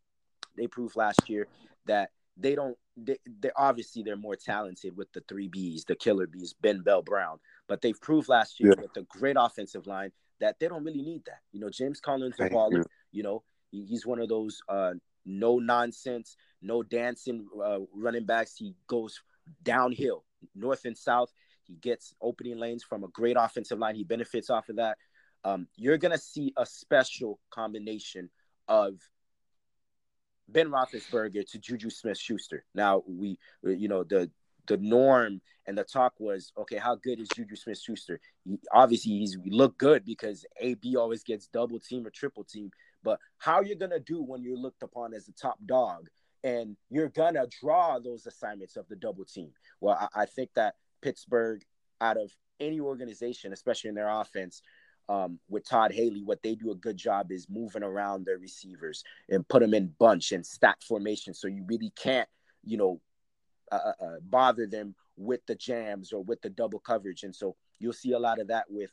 They proved last year that they don't. They, they obviously they're more talented with the three Bs, the killer Bs, Ben Bell Brown. But they've proved last year yeah. with a great offensive line that they don't really need that. You know, James Collins, a baller. You. you know, he's one of those uh, no nonsense, no dancing uh, running backs. He goes downhill, north and south. He gets opening lanes from a great offensive line. He benefits off of that. Um, you're gonna see a special combination of Ben Roethlisberger to Juju Smith-Schuster. Now we, you know, the the norm and the talk was, okay, how good is Juju Smith-Schuster? He, obviously, he's he looked good because AB always gets double team or triple team. But how you're gonna do when you're looked upon as the top dog, and you're gonna draw those assignments of the double team? Well, I, I think that Pittsburgh, out of any organization, especially in their offense, um, with Todd Haley, what they do a good job is moving around their receivers and put them in bunch and stack formation. So you really can't, you know, uh, uh, uh, bother them with the jams or with the double coverage. And so you'll see a lot of that with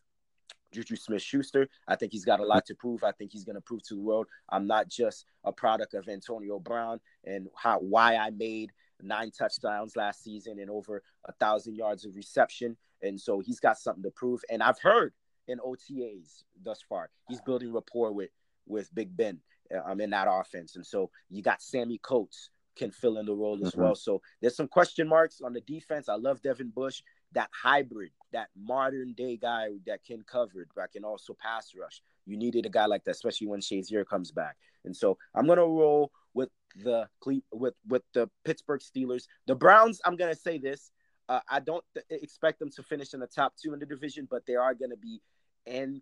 Juju Smith Schuster. I think he's got a lot to prove. I think he's going to prove to the world I'm not just a product of Antonio Brown and how why I made nine touchdowns last season and over a thousand yards of reception. And so he's got something to prove. And I've heard in OTAs thus far. He's building rapport with with Big Ben um, in that offense, and so you got Sammie Coates can fill in the role as mm-hmm. well. So there's some question marks on the defense. I love Devin Bush, that hybrid, that modern day guy that can cover, but can also pass rush. You needed a guy like that, especially when Shazier comes back. And so I'm gonna roll with the with with the Pittsburgh Steelers. The Browns, I'm gonna say this. Uh, I don't th- expect them to finish in the top two in the division, but they are going to be and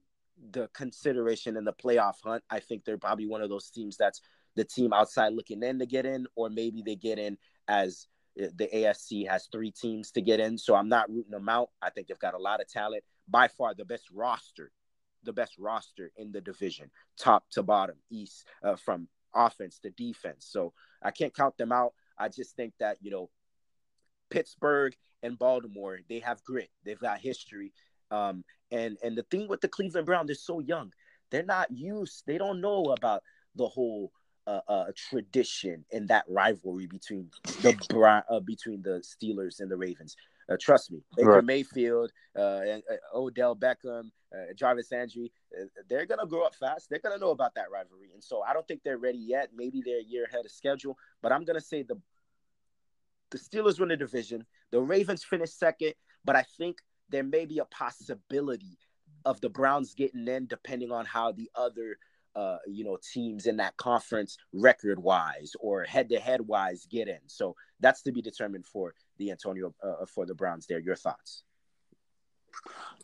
the consideration in the playoff hunt. I think they're probably one of those teams that's the team outside looking in to get in, or maybe they get in as uh, the AFC has three teams to get in. So I'm not rooting them out. I think they've got a lot of talent. By far, the best roster, the best roster in the division, top to bottom, east, uh, from offense to defense. So I can't count them out. I just think that, you know, Pittsburgh and Baltimore, they have grit, they've got history. Um, and and the thing with the Cleveland Browns, they're so young. They're not used. They don't know about the whole uh, uh, tradition and that rivalry between the uh, between the Steelers and the Ravens. Uh, trust me, Baker right. Mayfield, uh, and, uh, Odell Beckham, Jarvis Landry, they're gonna grow up fast. They're gonna know about that rivalry, and so I don't think they're ready yet. Maybe they're a year ahead of schedule, but I'm gonna say the the Steelers win the division. The Ravens finish second, but I think there may be a possibility of the Browns getting in, depending on how the other uh, you know teams in that conference record wise or head to head wise get in. So that's to be determined for the Antonio uh, for the Browns. There, your thoughts?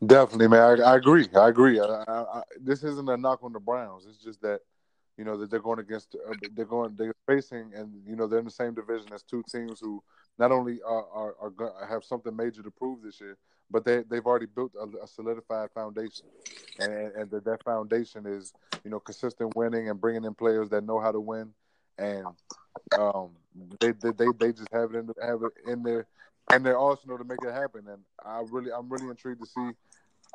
Definitely, man. I, I agree. I agree. I, I, this isn't a knock on the Browns. It's just that you know that they're going against uh, they're going they're facing and you know they're in the same division as two teams who not only are are, are have something major to prove this year, but they they've already built a, a solidified foundation, and and that, that foundation is you know consistent winning and bringing in players that know how to win, and um they they they, they just have it in have it in their in their arsenal to make it happen, and I really I'm really intrigued to see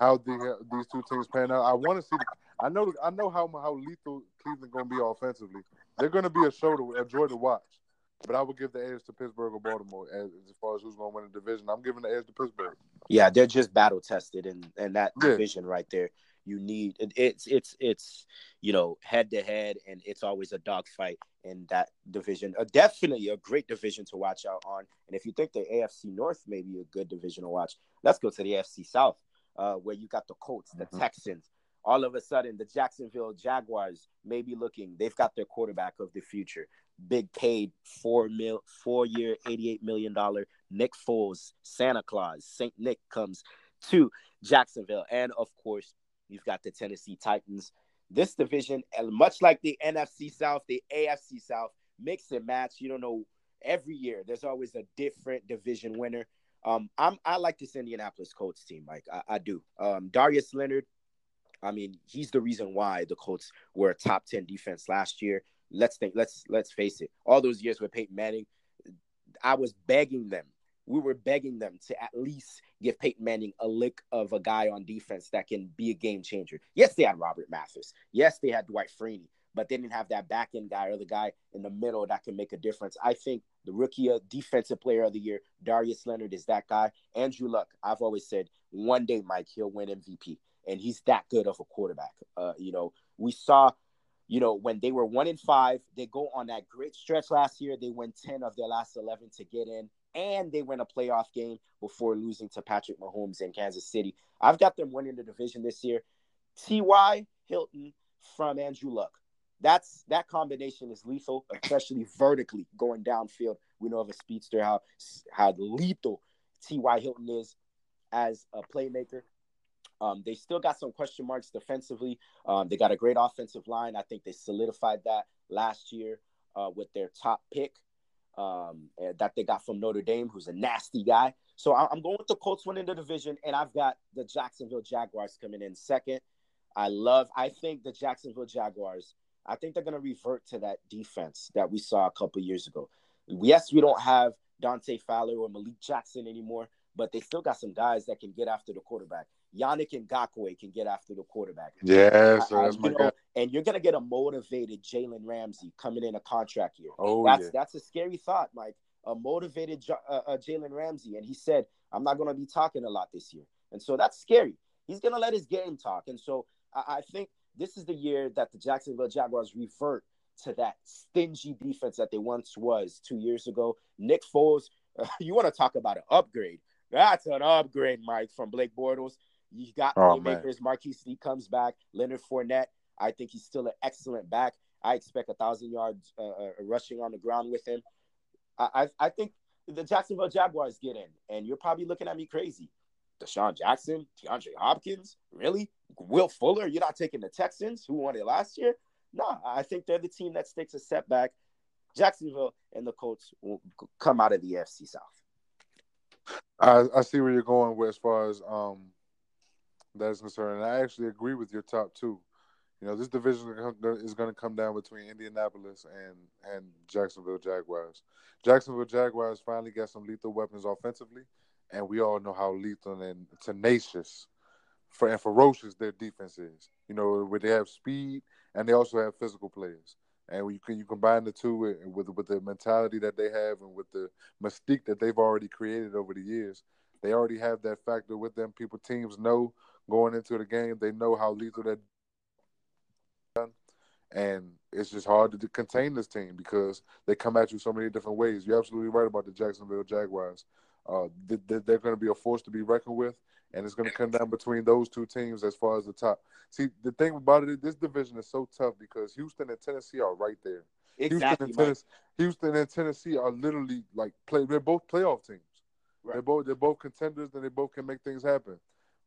how the, these two teams pan out. I want to see. The, I know I know how how lethal Cleveland going to be offensively. They're going to be a show to a joy to watch. But I would give the edge to Pittsburgh or Baltimore as, as far as who's going to win the division. I'm giving the edge to Pittsburgh. Yeah, they're just battle tested, and and that yeah. division right there, you need it's it's it's you know head to head, and it's always a dogfight in that division. Uh, definitely a great division to watch out on. And if you think the AFC North may be a good division to watch, let's go to the AFC South, uh, where you got the Colts, the mm-hmm. Texans, all of a sudden the Jacksonville Jaguars may be looking, they've got their quarterback of the future. Big paid four mil four year, $88 million. Nick Foles, Santa Claus, St. Nick comes to Jacksonville. And of course, you've got the Tennessee Titans. This division, and much like the NFC South, the AFC South, mix and match. You don't know every year. There's always a different division winner. Um, I'm I like this Indianapolis Colts team, Mike. I, I do. Um, Darius Leonard, I mean, he's the reason why the Colts were a top 10 defense last year. Let's think, let's let's face it. All those years with Peyton Manning, I was begging them. We were begging them to at least give Peyton Manning a lick of a guy on defense that can be a game changer. Yes, they had Robert Mathis. Yes, they had Dwight Freeney. but they didn't have that back end guy or the guy in the middle that can make a difference. I think the rookie uh, defensive player of the year, Darius Leonard, is that guy. Andrew Luck, I've always said one day, Mike, he'll win MVP, and he's that good of a quarterback. Uh, you know, we saw, you know, when they were one in five, they go on that great stretch last year. They win 10 of their last 11 to get in, and they win a playoff game before losing to Patrick Mahomes in Kansas City. I've got them winning the division this year. T.Y. Hilton from Andrew Luck. That's that combination is lethal, especially vertically going downfield. We know of a speedster how how lethal T.Y. Hilton is as a playmaker. Um, they still got some question marks defensively. Um, they got a great offensive line. I think they solidified that last year uh, with their top pick um, that they got from Notre Dame, who's a nasty guy. So I'm going with the Colts winning the division, and I've got the Jacksonville Jaguars coming in second. I love. I think the Jacksonville Jaguars. I think they're going to revert to that defense that we saw a couple years ago. Yes, we don't have Dante Fowler or Malik Jackson anymore, but they still got some guys that can get after the quarterback. Yannick Ngakoue can get after the quarterback. Yes, I, that's my know, And you're gonna get a motivated Jalen Ramsey coming in a contract year. Oh, that's yeah. that's a scary thought, Mike. A motivated uh, uh, Jalen Ramsey, and he said, "I'm not gonna be talking a lot this year," and so that's scary. He's gonna let his game talk, and so I, I think this is the year that the Jacksonville Jaguars revert to that stingy defense that they once was two years ago. Nick Foles, uh, you want to talk about an upgrade? That's an upgrade, Mike, from Blake Bortles. You got oh, playmakers. Marquise Lee comes back. Leonard Fournette. I think he's still an excellent back. I expect a thousand yards uh, uh, rushing on the ground with him. I, I, I think the Jacksonville Jaguars get in, and you're probably looking at me crazy. DeSean Jackson, DeAndre Hopkins, really? Will Fuller? You're not taking the Texans, who won it last year? No, I think they're the team that takes a step back. Jacksonville and the Colts will come out of the FC South. I, I see where you're going with as far as um that is concerned. And I actually agree with your top two. You know, this division is going to come down between Indianapolis and and Jacksonville Jaguars. Jacksonville Jaguars finally got some lethal weapons offensively, and we all know how lethal and tenacious for and ferocious their defense is. You know, where they have speed and they also have physical players. And when you can you combine the two with, with with the mentality that they have and with the mystique that they've already created over the years, they already have that factor with them. People teams know going into the game. They know how lethal that and it's just hard to contain this team because they come at you so many different ways. You're absolutely right about the Jacksonville Jaguars. Uh, they're going to be a force to be reckoned with, and it's going to come down between those two teams as far as the top. See, the thing about it, this division is so tough because Houston and Tennessee are right there. Exactly. Houston and, Tennessee, Houston and Tennessee are literally like play. They're both playoff teams. Right. They're both they're both contenders, and they both can make things happen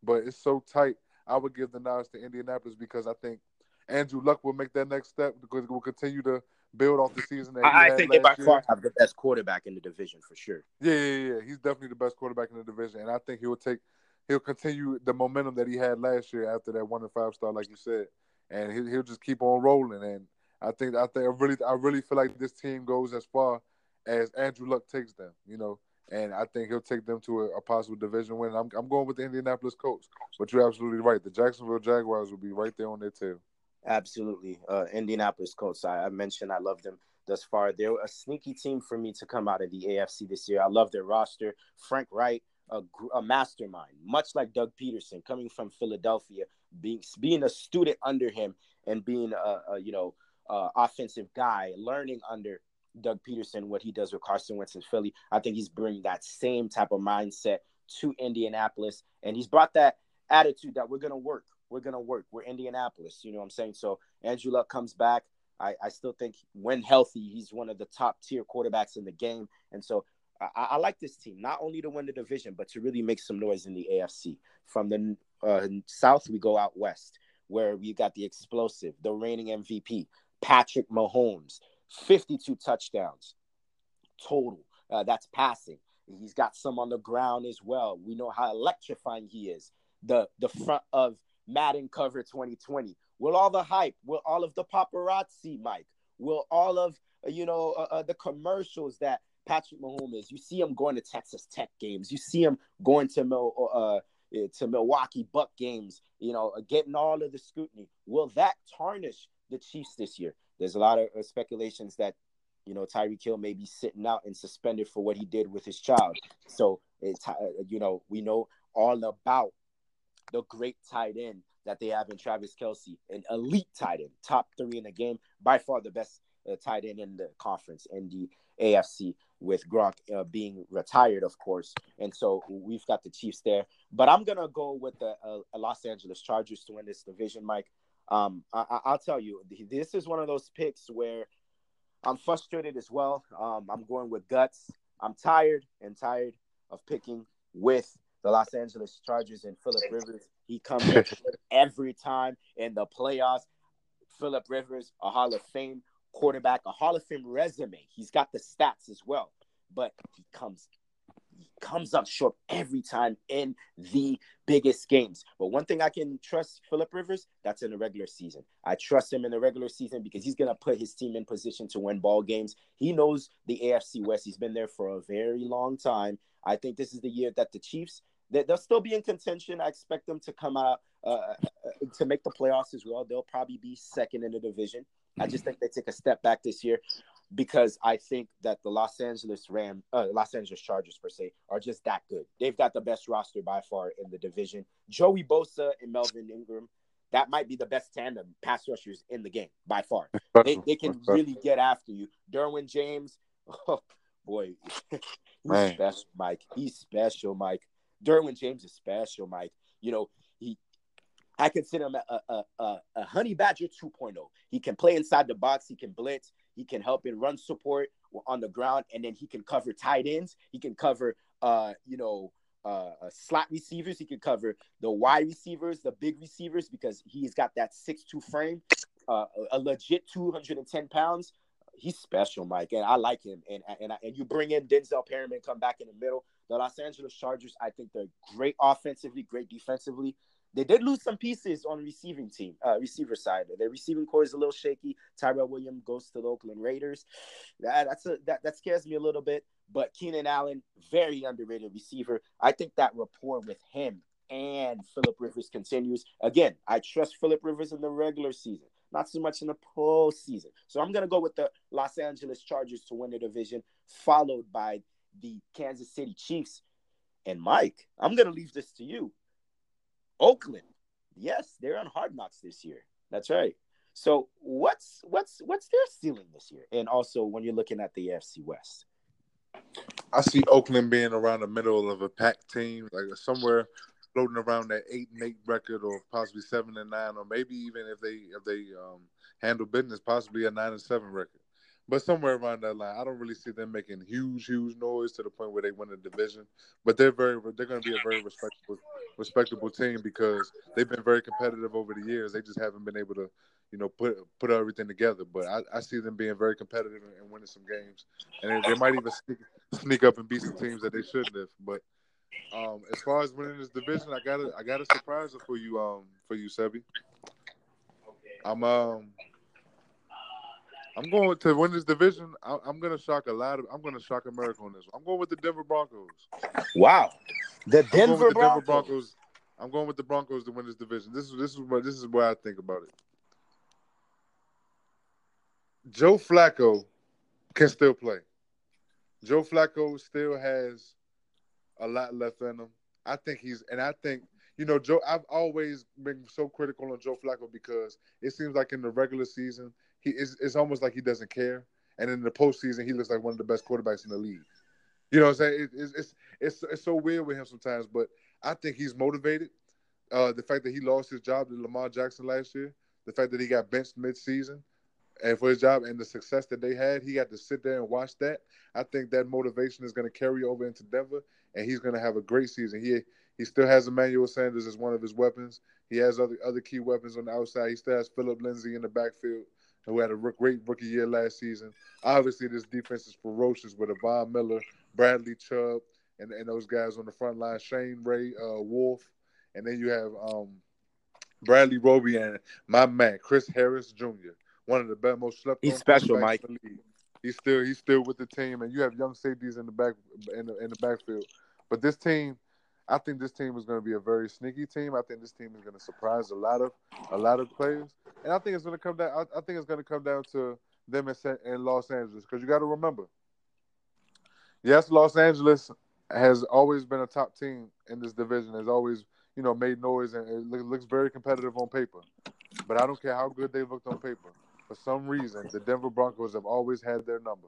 but it's so tight. I would give the nods to Indianapolis because I think Andrew Luck will make that next step because we'll continue to build off the season. That I think they by far have the best quarterback in the division for sure. Yeah, yeah, yeah. He's definitely the best quarterback in the division, and I think he'll take he'll continue the momentum that he had last year after that one and five star, like you said, and he'll, he'll just keep on rolling. And I think I think I really I really feel like this team goes as far as Andrew Luck takes them. You know, and I think he'll take them to a, a possible division win. I'm, I'm going with the Indianapolis Colts, but you're absolutely right. The Jacksonville Jaguars will be right there on their tail. Absolutely, uh, Indianapolis Colts. I, I, mentioned I love them thus far. They're a sneaky team for me to come out of the AFC this year. I love their roster. Frank Reich, a, a mastermind, much like Doug Pederson, coming from Philadelphia, being being a student under him and being a, a you know uh, offensive guy, learning under Doug Pederson, what he does with Carson Wentz in Philly. I think he's bringing that same type of mindset to Indianapolis, and he's brought that attitude that we're gonna work. We're gonna work. We're Indianapolis. You know what I'm saying? So Andrew Luck comes back. I, I still think when healthy, he's one of the top tier quarterbacks in the game. And so I, I, like this team, not only to win the division, but to really make some noise in the AFC. From the uh, South, we go out west, where we got the explosive, the reigning MVP, Patrick Mahomes, 52 touchdowns total. Uh, that's passing. He's got some on the ground as well. We know how electrifying he is. The the front of Madden cover 2020. Will all the hype? Will all of the paparazzi, Mike? Will all of uh, you know uh, uh, the commercials that Patrick Mahomes is? You see him going to Texas Tech games. You see him going to Mil- uh, to Milwaukee Buck games. You know, getting all of the scrutiny. Will that tarnish the Chiefs this year. There's a lot of uh, speculations that you know Tyreek Hill may be sitting out and suspended for what he did with his child. So it's uh, you know we know all about the great tight end that they have in Travis Kelce, an elite tight end, top three in the game, by far the best uh, tight end in the conference in the AFC, with Gronk uh, being retired, of course. And so we've got the Chiefs there. But I'm gonna go with the uh, Los Angeles Chargers to win this division, Mike. Um, I- will tell you, this is one of those picks where I'm frustrated as well. Um, I'm going with guts. I'm tired and tired of picking with the Los Angeles Chargers and Philip Rivers. He comes every time in the playoffs. Philip Rivers, a Hall of Fame quarterback, a Hall of Fame resume. He's got the stats as well, but he comes comes up short every time in the biggest games. But one thing I can trust Philip Rivers, that's in the regular season. I trust him in the regular season because he's gonna put his team in position to win ball games. He knows the AFC West. He's been there for a very long time. I think this is the year that the Chiefs they'll still be in contention. I expect them to come out uh, uh, to make the playoffs as well. They'll probably be second in the division. I just think they take a step back this year because I think that the Los Angeles Ram, uh, Los Angeles Chargers per se, are just that good. They've got the best roster by far in the division. Joey Bosa and Melvin Ingram, that might be the best tandem pass rushers in the game by far. They, they can really get after you. Derwin James, oh boy, he's special, Mike. He's special, Mike. Derwin James is special, Mike. You know, he I consider him a, a, a, a honey badger 2.0. He can play inside the box, he can blitz, he can help in run support on the ground, and then he can cover tight ends. He can cover uh, you know, uh, uh slot receivers. He can cover the wide receivers, the big receivers, because he's got that six-two frame, uh, a legit 210 pounds. He's special, Mike, and I like him. And and and you bring in Denzel Perryman, come back in the middle. The Los Angeles Chargers, I think they're great offensively, great defensively. They did lose some pieces on receiving team, uh, receiver side. Their receiving corps is a little shaky. Tyrell Williams goes to the Oakland Raiders. That that's a that, that scares me a little bit. But Keenan Allen, very underrated receiver. I think that rapport with him and Philip Rivers continues. Again, I trust Philip Rivers in the regular season, not so much in the postseason. So I'm gonna go with the Los Angeles Chargers to win the division, followed by the Kansas City Chiefs. And Mike, I'm gonna leave this to you. Oakland, yes, they're on Hard Knocks this year. That's right. So what's what's what's their ceiling this year? And also when you're looking at the AFC West. I see Oakland being around the middle of a pack team, like somewhere floating around that eight and eight record, or possibly seven and nine, or maybe even if they if they um, handle business, possibly a nine and seven record but somewhere around that line. I don't really see them making huge, huge noise to the point where they win the division. But they're very, they're going to be a very respectable, respectable team because they've been very competitive over the years. They just haven't been able to, you know, put put everything together. But I, I see them being very competitive and, winning some games, and they, they, might even sneak, sneak up and beat some teams that they shouldn't have. But um, as far as winning this division, I got a, I got a surprise for you, um, for you, Sebi. I'm um I'm going to win this division. I, am going to shock a lot of. I'm going to shock America on this. One. I'm going with the Denver Broncos. Wow, the Denver, the Broncos. Denver Broncos. I'm going with the Broncos to win this division. This is this is what this is what I think about it. Joe Flacco can still play. Joe Flacco still has a lot left in him. I think he's, and I think you know, Joe. I've always been so critical on Joe Flacco because it seems like in the regular season he is it's almost like he doesn't care. And in the postseason, he looks like one of the best quarterbacks in the league. You know what I'm saying? It, it's, it's it's it's so weird with him sometimes, but I think he's motivated. Uh, the fact that he lost his job to Lamar Jackson last year, the fact that he got benched mid-season, and for his job and the success that they had, he got to sit there and watch that. I think that motivation is going to carry over into Denver, and he's going to have a great season. He he still has Emmanuel Sanders as one of his weapons. He has other other key weapons on the outside. He still has Philip Lindsay in the backfield who had a great rookie year last season. Obviously, this defense is ferocious with Von Miller, Bradley Chubb, and, and those guys on the front line, Shane Ray, uh, Wolfe, and then you have um, Bradley Roby and my man Chris Harris Jr., one of the best, most slept. He's special, Mike. He's still he's still with the team, and you have young safeties in the back in the, in the backfield. But this team, I think this team is going to be a very sneaky team. I think this team is going to surprise a lot of a lot of players, and I think it's going to come down. I, I think it's going to come down to them in, in Los Angeles because you got to remember, yes, Los Angeles has always been a top team in this division. Has always you know made noise and it looks very competitive on paper. But I don't care how good they looked on paper. For some reason, the Denver Broncos have always had their number.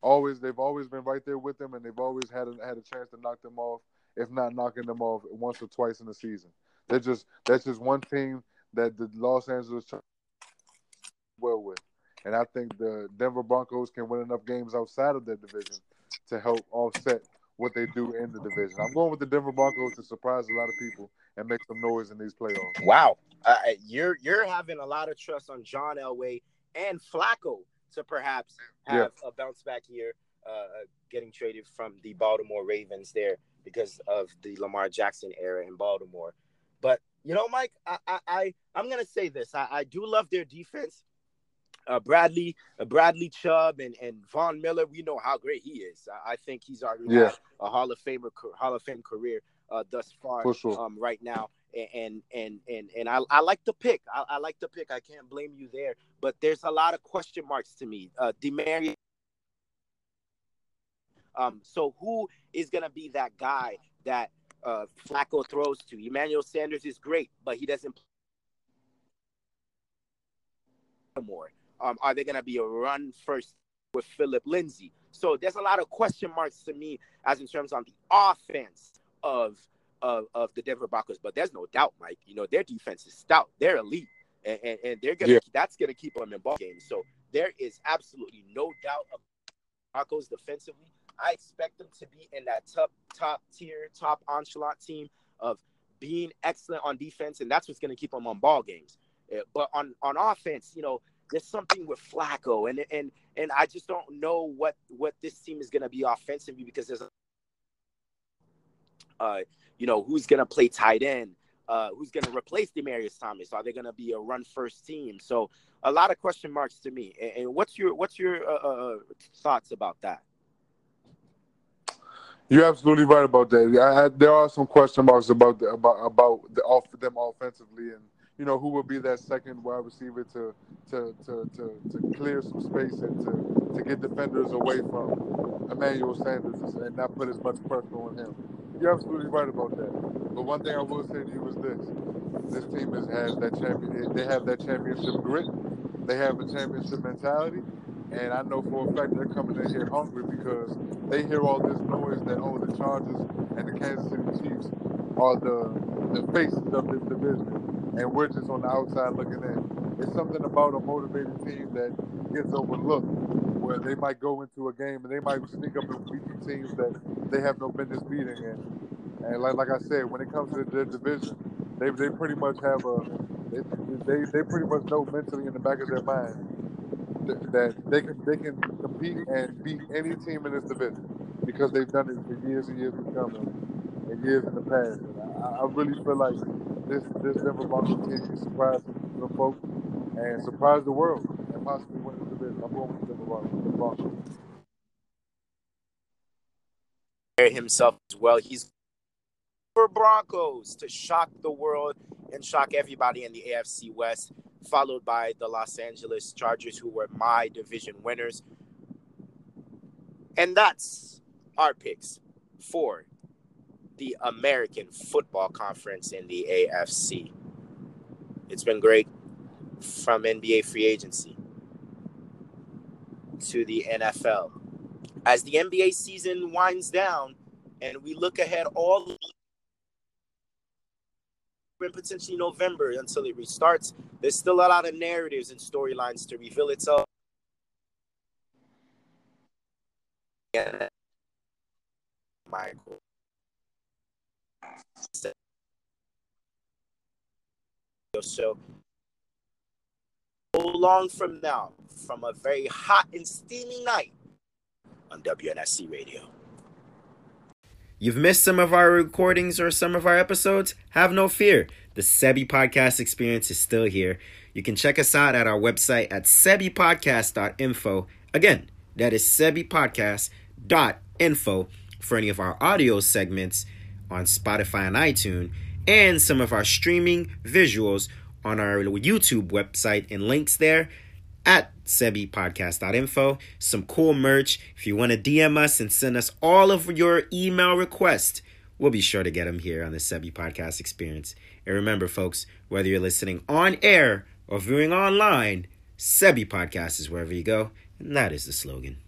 Always, they've always been right there with them, and they've always had a, had a chance to knock them off, if not knocking them off once or twice in the season. They're just that's just one team that the Los Angeles well with, and I think the Denver Broncos can win enough games outside of their division to help offset what they do in the division. I'm going with the Denver Broncos to surprise a lot of people and make some noise in these playoffs. Wow, uh, you're you're having a lot of trust on John Elway and Flacco to perhaps have yeah. a bounce back year, uh, uh, getting traded from the Baltimore Ravens there because of the Lamar Jackson era in Baltimore. But you know, Mike, I I, I am gonna say this. I, I do love their defense. Uh, Bradley, uh, Bradley Chubb, and, and Von Miller. We know how great he is. I, I think he's already yeah. a Hall of Famer, Hall of Fame career uh, thus far. Sure. Um, right now, and and and and I, I like the pick. I, I, like the pick. I can't blame you there. But there's a lot of question marks to me. Uh, Demaryius. Um, so who is gonna be that guy that uh, Flacco throws to? Emmanuel Sanders is great, but he doesn't more. Um, are they gonna be a run first with Philip Lindsay? So there's a lot of question marks to me as in terms on the offense of of, of the Denver Broncos. But there's no doubt, Mike. You know their defense is stout. They're elite, and, and, and they're gonna yeah. that's gonna keep them in ball games. So there is absolutely no doubt of Broncos defensively. I expect them to be in that top top tier, top enchilada team of being excellent on defense, and that's what's gonna keep them on ball games. But on on offense, you know, there's something with Flacco, and and and I just don't know what what this team is gonna be offensively because there's uh, you know, who's going to play tight end? Uh, who's going to replace Demaryius Thomas? Are they going to be a run first team? So a lot of question marks to me. And, and what's your what's your uh, uh, thoughts about that? You're absolutely right about that. I, I, there are some question marks about the, about about the off them offensively, and you know who will be that second wide receiver to to to to, to clear some space and to, to get defenders away from Emmanuel Sanders and not put as much pressure on him. You're absolutely right about that. But one thing I will say to you is this: this team has that champion. They have that championship grit. They have a championship mentality, and I know for a fact they're coming in here hungry because they hear all this noise that oh the Chargers and the Kansas City Chiefs are the the faces of this division, and we're just on the outside looking in. It's something about a motivated team that gets overlooked where they might go into a game and they might sneak up and beat teams that they have no business beating. And and like like I said, when it comes to their division, they they pretty much have a they, they, they pretty much know mentally in the back of their mind that, they can they can compete and beat any team in this division because they've done it for years and years to come and, years in the past. And I, I really feel like this this Denver Broncos team surprise some folks and surprise the world and possibly win the division. I'm going with the Broncos himself as well. He's for Broncos to shock the world and shock everybody in the AFC West, followed by the Los Angeles Chargers, who were my division winners. And that's our picks for the American Football Conference in the AFC. It's been great from NBA free agency to the NFL as the NBA season winds down and we look ahead all in potentially November until it restarts, there's still a lot of narratives and storylines to reveal itself. Michael. So, so long from now, from a very hot and steamy night, on WNSC Radio. You've missed some of our recordings or some of our episodes? Have no fear. The Sebi Podcast experience is still here. You can check us out at our website at sebipodcast.info. Again, that is sebipodcast.info for any of our audio segments on Spotify and iTunes, and some of our streaming visuals on our YouTube website and links there at sebipodcast.info. Some cool merch. If you want to DM us and send us all of your email requests, we'll be sure to get them here on the Sebi Podcast Experience. And remember, folks, whether you're listening on air or viewing online, Sebi Podcast is wherever you go, and that is the slogan.